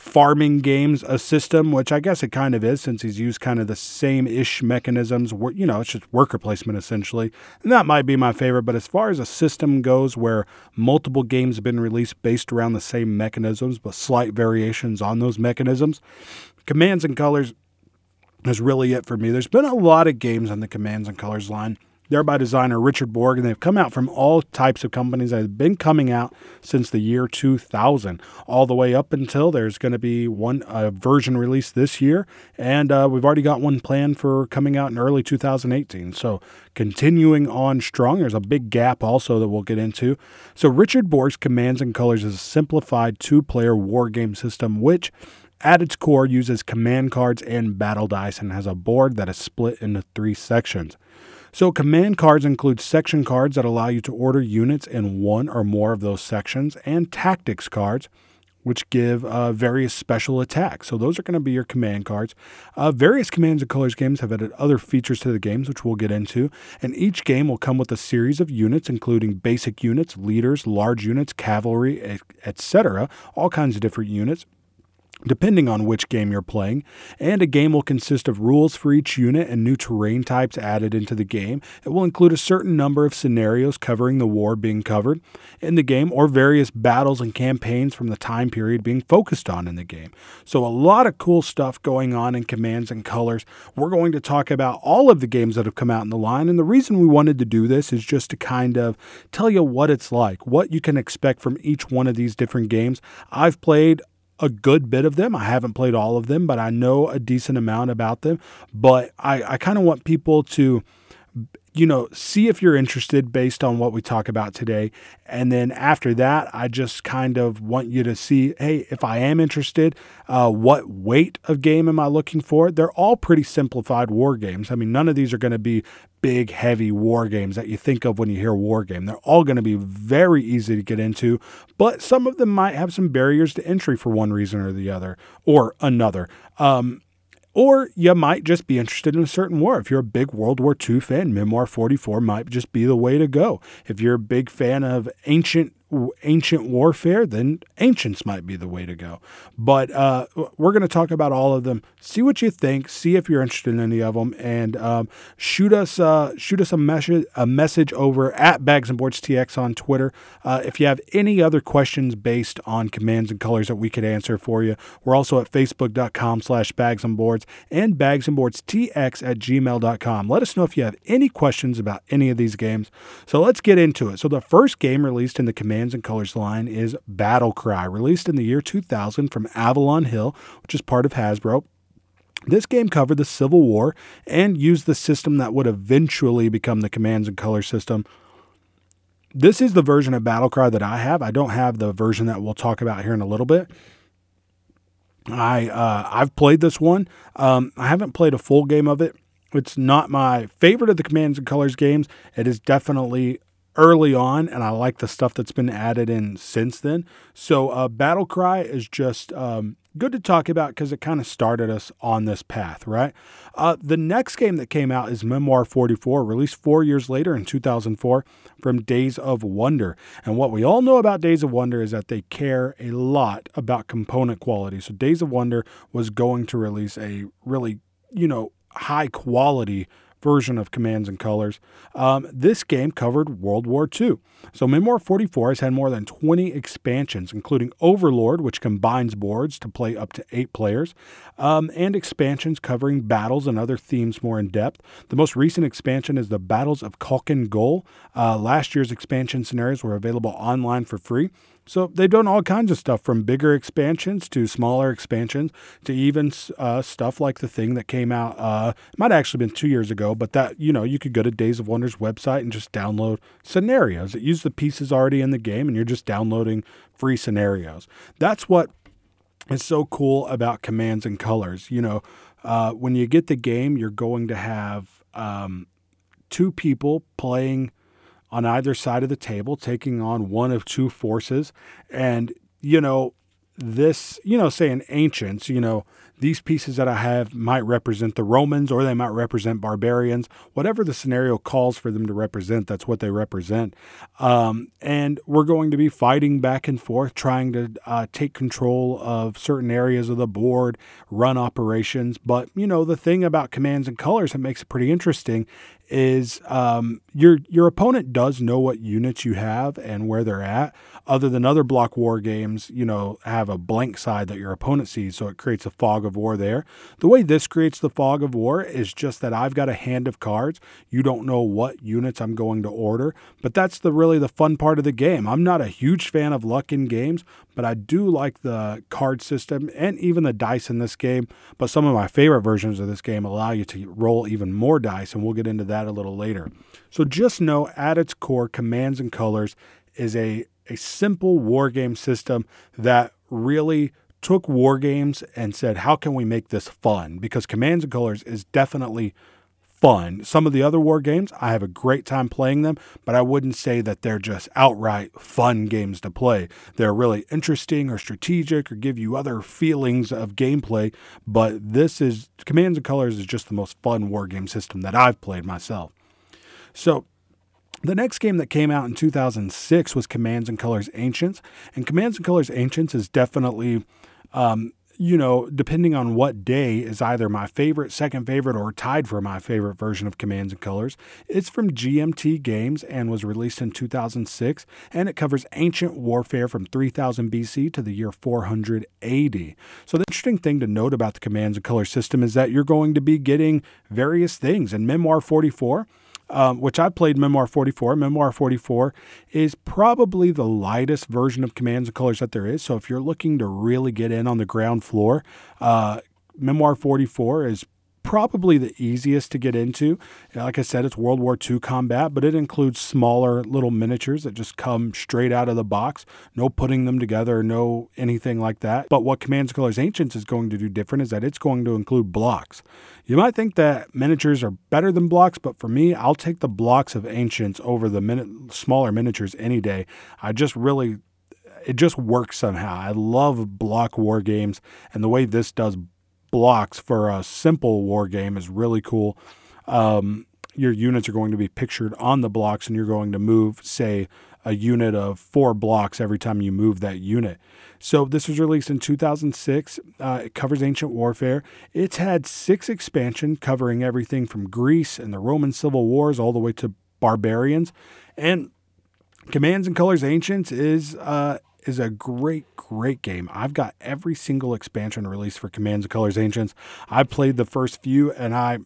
farming games a system, which I guess it kind of is, since he's used kind of the same ish mechanisms. You know, it's just worker placement essentially. And that might be my favorite. But as far as a system goes, where multiple games have been released based around the same mechanisms, but slight variations on those mechanisms, Commands and Colors is really it for me. There's been a lot of games on the Commands and Colors line. They're by designer Richard Borg, and they've come out from all types of companies that have been coming out since the year 2000, all the way up until there's going to be one uh, version released this year, and uh, we've already got one planned for coming out in early 2018. So continuing on strong. There's a big gap also that we'll get into. So Richard Borg's Commands and Colors is a simplified two-player war game system, which at its core uses command cards and battle dice and has a board that is split into three sections. So, command cards include section cards that allow you to order units in one or more of those sections, and tactics cards, which give uh, various special attacks. So, those are going to be your command cards. Uh, various Commands and Colors games have added other features to the games, which we'll get into. And each game will come with a series of units, including basic units, leaders, large units, cavalry, etc., all kinds of different units depending on which game you're playing. And a game will consist of rules for each unit and new terrain types added into the game. It will include a certain number of scenarios covering the war being covered in the game or various battles and campaigns from the time period being focused on in the game. So, a lot of cool stuff going on in Commands and Colors. We're going to talk about all of the games that have come out in the line. And the reason we wanted to do this is just to kind of tell you what it's like, what you can expect from each one of these different games. I've played a good bit of them. I haven't played all of them, but I know a decent amount about them. But I, I kind of want people to, you know, see if you're interested based on what we talk about today. And then after that, I just kind of want you to see hey, if I am interested, uh, what weight of game am I looking for? They're all pretty simplified war games. I mean, none of these are going to be big, heavy war games that you think of when you hear war game. They're all going to be very easy to get into, but some of them might have some barriers to entry for one reason or the other or another. Um, or you might just be interested in a certain war. If you're a big World War II fan, Memoir 44 might just be the way to go. If you're a big fan of ancient ancient warfare, then ancients might be the way to go. But uh, we're going to talk about all of them. See what you think. See if you're interested in any of them, and um, shoot us uh, shoot us a message a message over at Bags and Boards TX on Twitter. Uh, if you have any other questions based on commands and colors that we could answer for you, we're also at Facebook.com/slash Bags and Boards and Bags and Boards TX at gmail.com. Let us know if you have any questions about any of these games. So let's get into it. So the first game released in the command Commands and Colors line is Battle Cry, released in the year 2000 from Avalon Hill, which is part of Hasbro. This game covered the Civil War and used the system that would eventually become the Commands and Colors system. This is the version of Battle Cry that I have. I don't have the version that we'll talk about here in a little bit. I uh, I've played this one. Um, I haven't played a full game of it. It's not my favorite of the Commands and Colors games. It is definitely early on, and I like the stuff that's been added in since then. So, uh, Battle Cry is just um, good to talk about because it kind of started us on this path, right? Uh, the next game that came out is Memoir 44, released four years later in 2004 from Days of Wonder. And what we all know about Days of Wonder is that they care a lot about component quality. So, Days of Wonder was going to release a really, you know, high quality version of Commands and Colors. Um, this game covered World War II. So Memoir 44 has had more than 20 expansions, including Overlord, which combines boards to play up to eight players, um, and expansions covering battles and other themes more in depth. The most recent expansion is the Battles of Khalkhin Gol. Uh, last year's expansion scenarios were available online for free. So they've done all kinds of stuff from bigger expansions to smaller expansions to even uh, stuff like the thing that came out. Uh, it might have actually been two years ago, but that you know you could go to Days of Wonder's website and just download scenarios. It used the pieces already in the game, and you're just downloading free scenarios. That's what is so cool about commands and colors. You know, uh, when you get the game, you're going to have um, two people playing on either side of the table, taking on one of two forces. And, you know, this, you know, say in ancients, you know, these pieces that I have might represent the Romans or they might represent barbarians. Whatever the scenario calls for them to represent, that's what they represent. Um, and we're going to be fighting back and forth, trying to uh, take control of certain areas of the board, run operations. But, you know, the thing about commands and colors that makes it pretty interesting is um, your your opponent does know what units you have and where they're at. Other than other block war games, you know, have a blank side that your opponent sees, so it creates a fog of war there. The way this creates the fog of war is just that I've got a hand of cards. You don't know what units I'm going to order, but that's the really the fun part of the game. I'm not a huge fan of luck in games, but I do like the card system and even the dice in this game. But some of my favorite versions of this game allow you to roll even more dice, and we'll get into that a little later. So just know at its core, Commands and Colors is a, a simple war game system that really took war games and said, how can we make this fun? Because Commands and Colors is definitely fun. Some of the other war games, I have a great time playing them, but I wouldn't say that they're just outright fun games to play. They're really interesting or strategic or give you other feelings of gameplay, but this is Commands and Colors is just the most fun war game system that I've played myself. So, the next game that came out in 2006 was Commands and Colors Ancients, and Commands and Colors Ancients is definitely um, you know, depending on what day is either my favorite, second favorite, or tied for my favorite version of Commands and Colors. It's from GMT Games and was released in 2006, and it covers ancient warfare from 3000 BC to the year 400 AD. So, the interesting thing to note about the Commands and Colors system is that you're going to be getting various things. In Memoir 44, um, which I played Memoir 44. Memoir 44 is probably the lightest version of Commands and Colors that there is. So if you're looking to really get in on the ground floor, uh, Memoir 44 is probably the easiest to get into. Like I said, it's World War II combat, but it includes smaller little miniatures that just come straight out of the box. No putting them together, no anything like that. But what Commands Colors Ancients is going to do different is that it's going to include blocks. You might think that miniatures are better than blocks, but for me, I'll take the blocks of Ancients over the smaller miniatures any day. I just really it just works somehow. I love block war games, and the way this does blocks for a simple war game is really cool. Um, your units are going to be pictured on the blocks, and you're going to move, say, a unit of four blocks every time you move that unit. So this was released in 2006. Uh, it covers ancient warfare. It's had six expansion covering everything from Greece and the Roman civil wars all the way to barbarians. And Commands and Colors Ancients is uh, is a great, great game. I've got every single expansion released for Commands of Colors Ancients. I played the first few, and I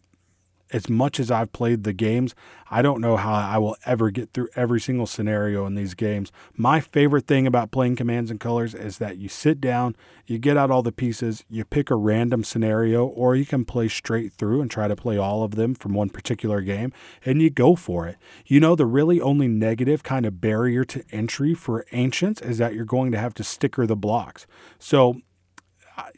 as much as I've played the games, I don't know how I will ever get through every single scenario in these games. My favorite thing about playing Commands and Colors is that you sit down, you get out all the pieces, you pick a random scenario, or you can play straight through and try to play all of them from one particular game, and you go for it. You know, the really only negative kind of barrier to entry for Ancients is that you're going to have to sticker the blocks. So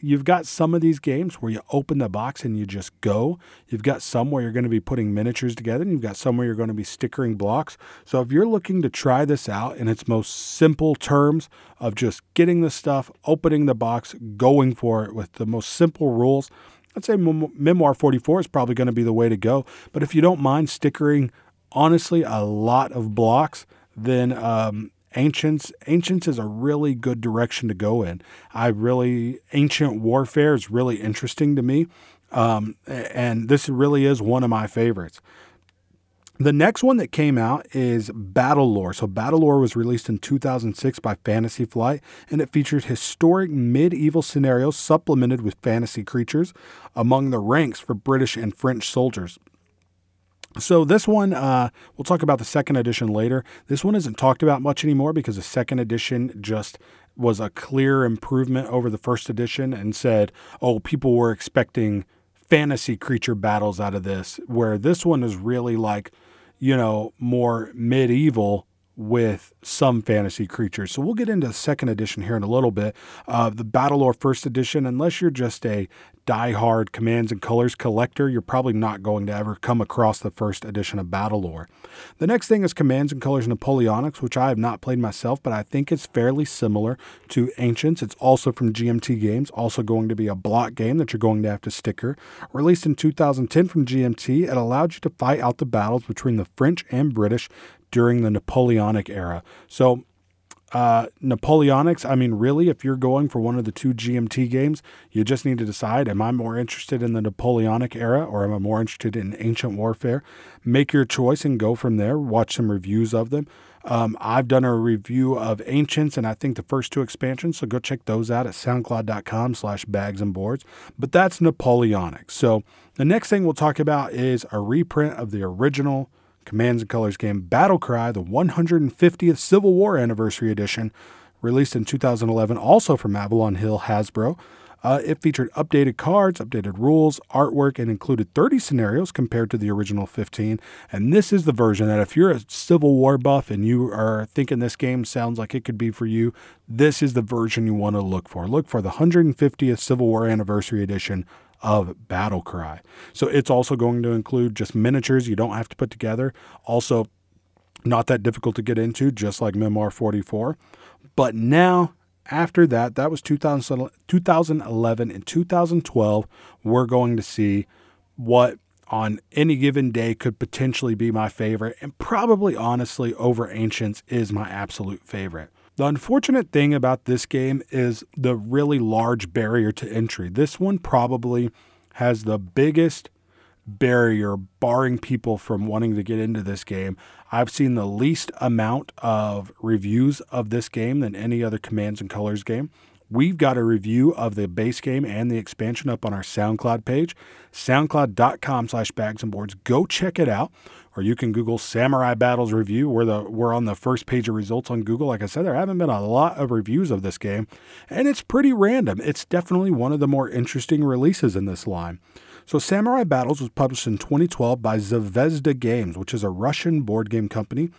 you've got some of these games where you open the box and you just go. You've got some where you're going to be putting miniatures together, and you've got some where you're going to be stickering blocks. So if you're looking to try this out in its most simple terms of just getting the stuff, opening the box, going for it with the most simple rules, I'd say Memoir 44 is probably going to be the way to go. But if you don't mind stickering, honestly, a lot of blocks, then um, ancients ancients is a really good direction to go in i really ancient warfare is really interesting to me um, and this really is one of my favorites the next one that came out is Battle Lore. So, Battle Lore was released in 2006 by Fantasy Flight, and it featured historic medieval scenarios supplemented with fantasy creatures among the ranks for British and French soldiers. So this one, uh, we'll talk about the second edition later. This one isn't talked about much anymore because the second edition just was a clear improvement over the first edition and said, oh, people were expecting fantasy creature battles out of this, where this one is really like, you know, more medieval with some fantasy creatures. So we'll get into second edition here in a little bit. Uh, the Battle first edition, unless you're just a die-hard commands and colors collector, you're probably not going to ever come across the first edition of Battle Lore. The next thing is Commands and Colors Napoleonics, which I have not played myself, but I think it's fairly similar to Ancients. It's also from GMT Games, also going to be a block game that you're going to have to sticker. Released in 2010 from GMT, it allowed you to fight out the battles between the French and British during the Napoleonic era. So uh, Napoleonics, I mean, really, if you're going for one of the two GMT games, you just need to decide am I more interested in the Napoleonic era or am I more interested in ancient warfare? Make your choice and go from there. Watch some reviews of them. Um, I've done a review of Ancients and I think the first two expansions, so go check those out at soundcloud.com slash bags and boards. But that's Napoleonic. So the next thing we'll talk about is a reprint of the original Commands and Colors game Battle Cry, the 150th Civil War Anniversary Edition, released in 2011, also from Avalon Hill Hasbro. Uh, it featured updated cards, updated rules, artwork, and included 30 scenarios compared to the original 15. And this is the version that if you're a Civil War buff and you are thinking this game sounds like it could be for you, this is the version you want to look for. Look for the 150th Civil War Anniversary Edition of Battle Cry. So it's also going to include just miniatures you don't have to put together. Also, not that difficult to get into, just like Memoir 44. But now, after that, that was 2000, 2011 and 2012, we're going to see what on any given day could potentially be my favorite, and probably honestly over Ancients is my absolute favorite. The unfortunate thing about this game is the really large barrier to entry. This one probably has the biggest barrier barring people from wanting to get into this game. I've seen the least amount of reviews of this game than any other Commands and Colors game. We've got a review of the base game and the expansion up on our SoundCloud page, soundcloud.com slash bags and boards. Go check it out. Or you can Google Samurai Battles Review. We're, the, we're on the first page of results on Google. Like I said, there haven't been a lot of reviews of this game, and it's pretty random. It's definitely one of the more interesting releases in this line. So, Samurai Battles was published in 2012 by Zvezda Games, which is a Russian board game company.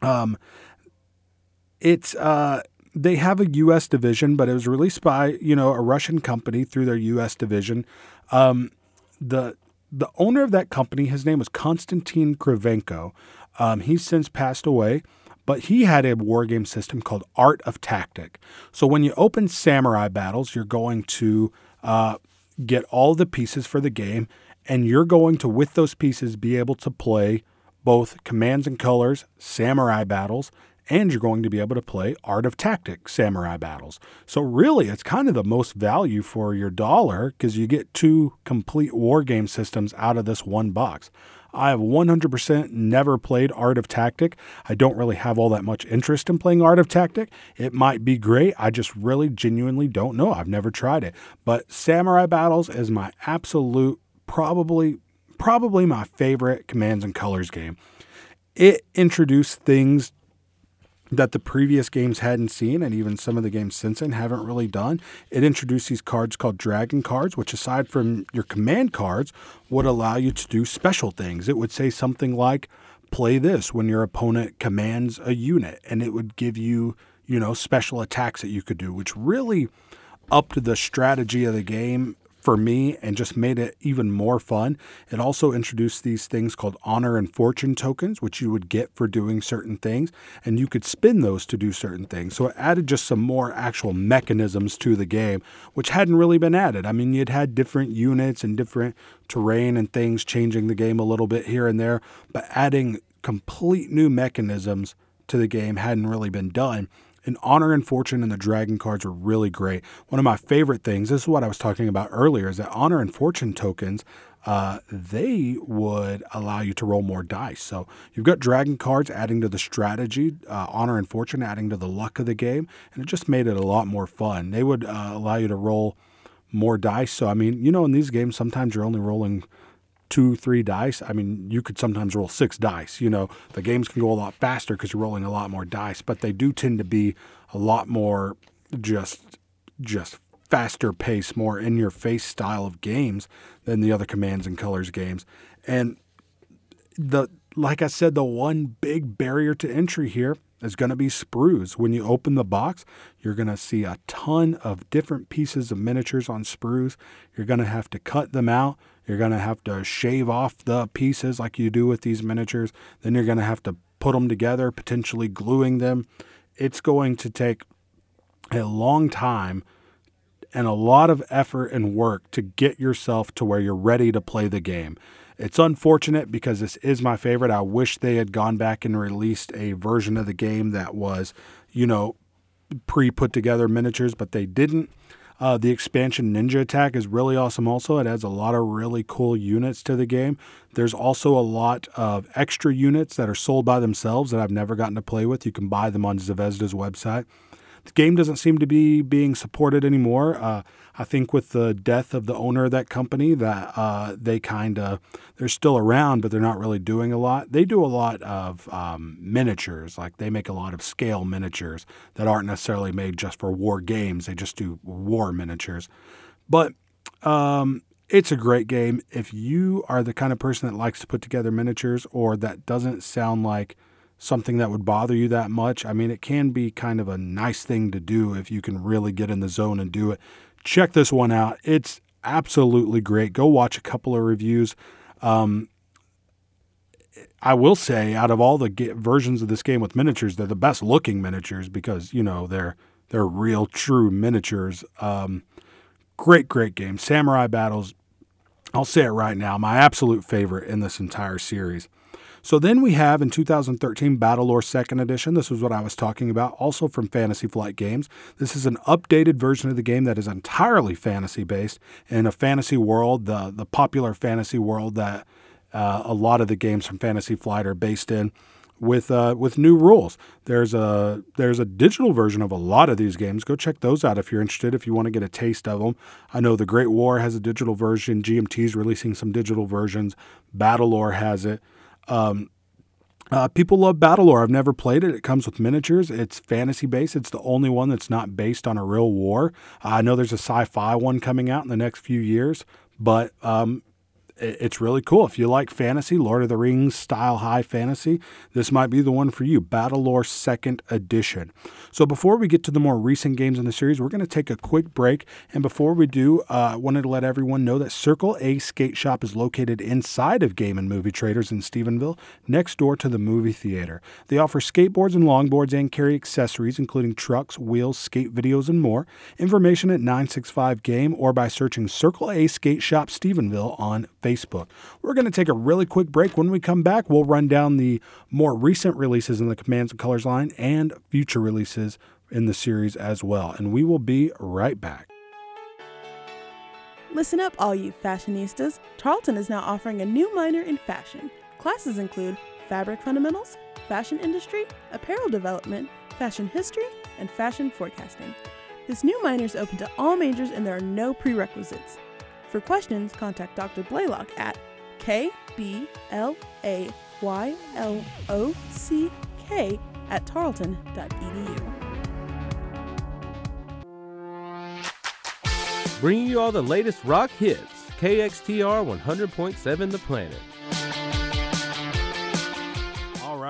Um, it's uh, they have a U.S. division, but it was released by you know a Russian company through their U.S. division. Um, the the owner of that company, his name was Konstantin Krivenko. Um, he's since passed away, but he had a war game system called Art of Tactic. So when you open Samurai Battles, you're going to uh, get all the pieces for the game, and you're going to, with those pieces, be able to play both Commands and Colors, Samurai Battles, and you're going to be able to play Art of Tactic samurai battles. So, really, it's kind of the most value for your dollar because you get two complete war game systems out of this one box. I have 100% never played Art of Tactic. I don't really have all that much interest in playing Art of Tactic. It might be great. I just really genuinely don't know. I've never tried it. But Samurai Battles is my absolute, probably, probably my favorite Commands and Colors game. It introduced things that the previous games hadn't seen, and even some of the games since then haven't really done. It introduced these cards called Dragon cards, which, aside from your command cards, would allow you to do special things. It would say something like, play this when your opponent commands a unit, and it would give you, you know, special attacks that you could do, which really upped the strategy of the game for me and just made it even more fun. It also introduced these things called honor and fortune tokens, which you would get for doing certain things, and you could spin those to do certain things. So it added just some more actual mechanisms to the game, which hadn't really been added. I mean, you'd had different units and different terrain and things changing the game a little bit here and there, but adding complete new mechanisms to the game hadn't really been done. And Honor and Fortune and the Dragon cards are really great. One of my favorite things, this is what I was talking about earlier, is that Honor and Fortune tokens, uh, they would allow you to roll more dice. So you've got Dragon cards adding to the strategy, uh, Honor and Fortune adding to the luck of the game, and it just made it a lot more fun. They would uh, allow you to roll more dice. So, I mean, you know, in these games, sometimes you're only rolling two, three dice. I mean, you could sometimes roll six dice. You know, the games can go a lot faster because you're rolling a lot more dice, but they do tend to be a lot more just just faster pace, more in your face style of games than the other commands and colors games. And the like I said, the one big barrier to entry here is going to be sprues. When you open the box, you're going to see a ton of different pieces of miniatures on sprues. You're going to have to cut them out. You're going to have to shave off the pieces like you do with these miniatures. Then you're going to have to put them together, potentially gluing them. It's going to take a long time and a lot of effort and work to get yourself to where you're ready to play the game. It's unfortunate because this is my favorite. I wish they had gone back and released a version of the game that was, you know, pre put together miniatures, but they didn't. Uh, the expansion Ninja Attack is really awesome also. It adds a lot of really cool units to the game. There's also a lot of extra units that are sold by themselves that I've never gotten to play with. You can buy them on Zvezda's website. The game doesn't seem to be being supported anymore. Uh, I think with the death of the owner of that company, that uh, they kind of they're still around, but they're not really doing a lot. They do a lot of um, miniatures, like they make a lot of scale miniatures that aren't necessarily made just for war games. They just do war miniatures, but um, it's a great game if you are the kind of person that likes to put together miniatures or that doesn't sound like something that would bother you that much. I mean, it can be kind of a nice thing to do if you can really get in the zone and do it. Check this one out. It's absolutely great. Go watch a couple of reviews. Um, I will say, out of all the ge- versions of this game with miniatures, they're the best looking miniatures because you know they're they're real, true miniatures. Um, great, great game. Samurai Battles. I'll say it right now, my absolute favorite in this entire series. So then we have in 2013 Battlelore Second Edition. This was what I was talking about, also from Fantasy Flight Games. This is an updated version of the game that is entirely fantasy based in a fantasy world, the the popular fantasy world that uh, a lot of the games from Fantasy Flight are based in. With uh, with new rules, there's a there's a digital version of a lot of these games. Go check those out if you're interested. If you want to get a taste of them, I know the Great War has a digital version. GMT's releasing some digital versions. Battlelore has it. Um, uh, people love Battlelore. I've never played it. It comes with miniatures. It's fantasy based. It's the only one that's not based on a real war. I know there's a sci fi one coming out in the next few years, but um, it's really cool. If you like fantasy, Lord of the Rings style high fantasy, this might be the one for you. Battlelore Second Edition. So before we get to the more recent games in the series, we're going to take a quick break. And before we do, uh, I wanted to let everyone know that Circle A Skate Shop is located inside of Game and Movie Traders in Stephenville, next door to the movie theater. They offer skateboards and longboards and carry accessories, including trucks, wheels, skate videos, and more. Information at 965 Game or by searching Circle A Skate Shop Stephenville on Facebook. We're going to take a really quick break. When we come back, we'll run down the more recent releases in the Commands and Colors line and future releases in the series as well. And we will be right back. Listen up, all you fashionistas. Tarleton is now offering a new minor in fashion. Classes include fabric fundamentals, fashion industry, apparel development, fashion history, and fashion forecasting. This new minor is open to all majors and there are no prerequisites. For questions, contact Dr. Blaylock at kblaylock at tarleton.edu. Bringing you all the latest rock hits. KXTR 100.7 The Planet.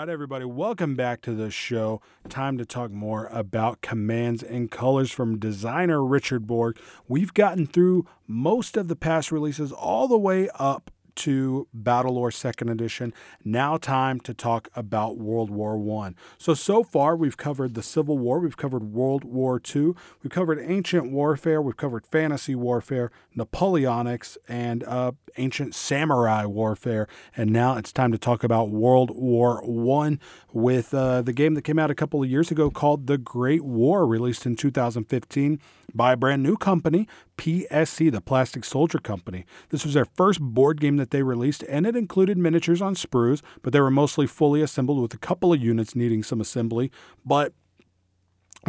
Right, everybody, welcome back to the show. Time to talk more about commands and colors from designer Richard Borg. We've gotten through most of the past releases all the way up to Battlelore Second Edition. Now, time to talk about World War One. So, so far we've covered the Civil War, we've covered World War Two, we've covered ancient warfare, we've covered fantasy warfare, Napoleonics, and uh, ancient samurai warfare. And now it's time to talk about World War One with uh, the game that came out a couple of years ago called The Great War, released in 2015 by a brand new company, PSC, the Plastic Soldier Company. This was their first board game that they released, and it included miniatures on sprues, but they were mostly fully assembled with a couple of units needing some assembly. But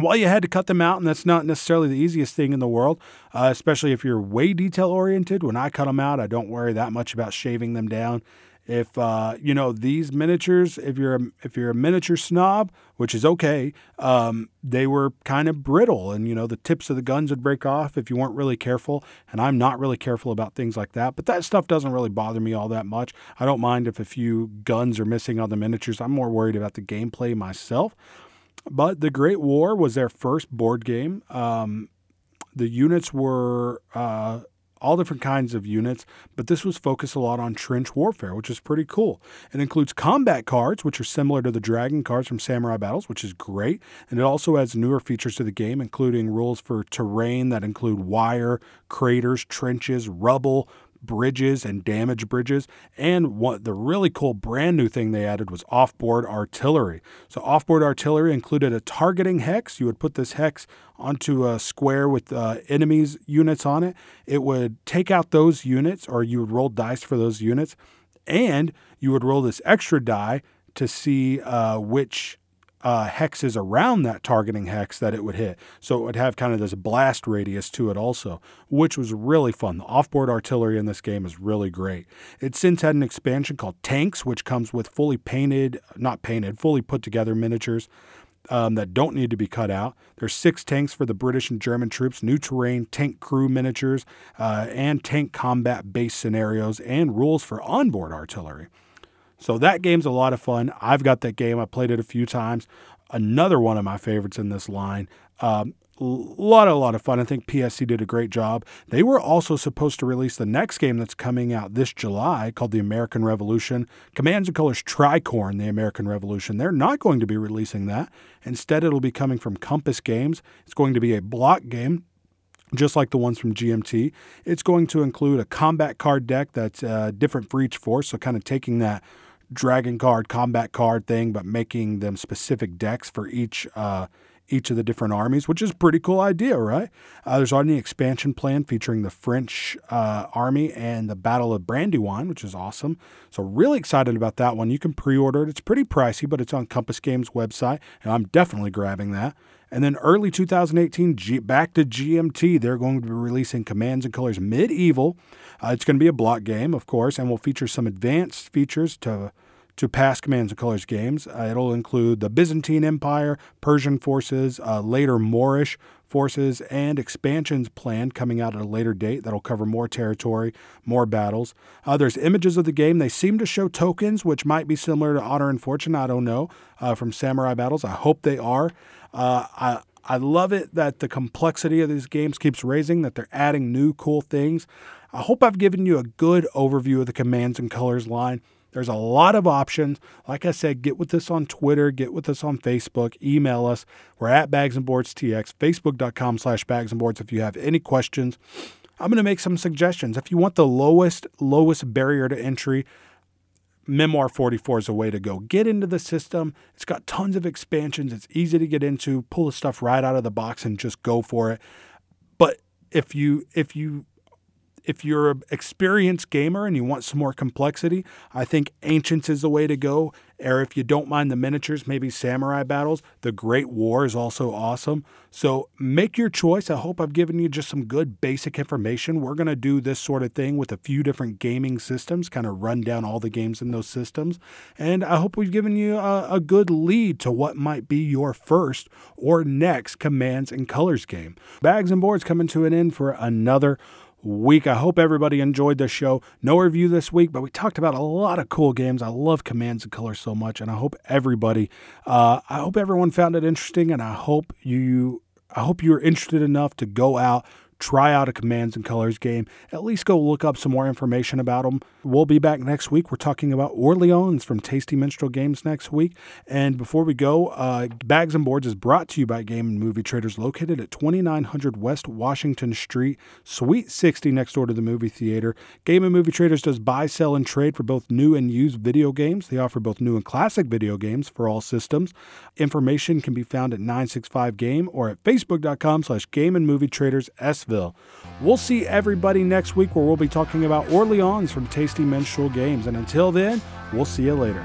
While you had to cut them out, and that's not necessarily the easiest thing in the world, uh, especially if you're way detail oriented. When I cut them out, I don't worry that much about shaving them down. If uh, you know these miniatures, if you're a, if you're a miniature snob, which is okay, um, they were kind of brittle, and you know the tips of the guns would break off if you weren't really careful. And I'm not really careful about things like that, but that stuff doesn't really bother me all that much. I don't mind if a few guns are missing on the miniatures. I'm more worried about the gameplay myself. But the Great War was their first board game. Um, the units were uh, all different kinds of units, but this was focused a lot on trench warfare, which is pretty cool. It includes combat cards, which are similar to the dragon cards from Samurai Battles, which is great. And it also adds newer features to the game, including rules for terrain that include wire, craters, trenches, rubble, bridges and damaged bridges. And what the really cool brand new thing they added was offboard artillery. So, offboard artillery included a targeting hex. You would put this hex onto a square with uh, enemies units on it. It would take out those units, or you would roll dice for those units, and you would roll this extra die to see uh, which uh, hexes around that targeting hex that it would hit. So it would have kind of this blast radius to it also, which was really fun. The offboard artillery in this game is really great. It's since had an expansion called Tanks, which comes with fully painted, not painted, fully put together miniatures. Um, that don't need to be cut out. There's six tanks for the British and German troops, new terrain, tank crew miniatures, uh, and tank combat base scenarios, and rules for onboard artillery. So that game's a lot of fun. I've got that game. I played it a few times. Another one of my favorites in this line. Um, a lot, a lot of fun. I think PSC did a great job. They were also supposed to release the next game that's coming out this July called The American Revolution. Commands and Colors Tricorne, The American Revolution. They're not going to be releasing that. Instead, it'll be coming from Compass Games. It's going to be a block game just like the ones from GMT. It's going to include a combat card deck that's uh, different for each force, so kind of taking that dragon card, combat card thing, but making them specific decks for each uh, each of the different armies, which is a pretty cool idea, right? Uh, there's already an expansion plan featuring the French uh, army and the Battle of Brandywine, which is awesome. So really excited about that one. You can pre-order it. It's pretty pricey, but it's on Compass Games website, and I'm definitely grabbing that. And then early 2018, G- back to GMT, they're going to be releasing Commands and Colors Medieval. Uh, it's going to be a block game, of course, and will feature some advanced features to to past Commands and Colors games. Uh, it'll include the Byzantine Empire, Persian forces, uh, later Moorish forces, and expansions planned coming out at a later date that'll cover more territory, more battles. Uh, there's images of the game. They seem to show tokens, which might be similar to Honor and Fortune. I don't know uh, from Samurai Battles. I hope they are. Uh, I, I love it that the complexity of these games keeps raising, that they're adding new cool things. I hope I've given you a good overview of the Commands and Colors line. There's a lot of options. Like I said, get with us on Twitter, get with us on Facebook, email us. We're at Bags and Boards TX, facebook.com slash bags and boards if you have any questions. I'm going to make some suggestions. If you want the lowest, lowest barrier to entry, Memoir 44 is a way to go. Get into the system. It's got tons of expansions. It's easy to get into. Pull the stuff right out of the box and just go for it. But if you if you if you're an experienced gamer and you want some more complexity, I think Ancients is the way to go. Or if you don't mind the miniatures, maybe Samurai Battles. The Great War is also awesome. So make your choice. I hope I've given you just some good basic information. We're going to do this sort of thing with a few different gaming systems, kind of run down all the games in those systems. And I hope we've given you a, a good lead to what might be your first or next Commands and Colors game. Bags and Boards coming to an end for another week. I hope everybody enjoyed the show. No review this week, but we talked about a lot of cool games. I love Commands and Colors so much, and I hope everybody, uh, I hope everyone found it interesting, and I hope you, I hope you're interested enough to go out try out a Commands and Colors game, at least go look up some more information about them. We'll be back next week. We're talking about Orleans from Tasty Minstrel Games next week. And before we go, uh, Bags and Boards is brought to you by Game and Movie Traders located at 2900 West Washington Street, Suite 60 next door to the movie theater. Game and Movie Traders does buy, sell, and trade for both new and used video games. They offer both new and classic video games for all systems. Information can be found at 965 Game or at facebook.com slash Game and Movie Traders We'll see everybody next week where we'll be talking about Orleans from Tasty Minstrel Games. And until then, we'll see you later.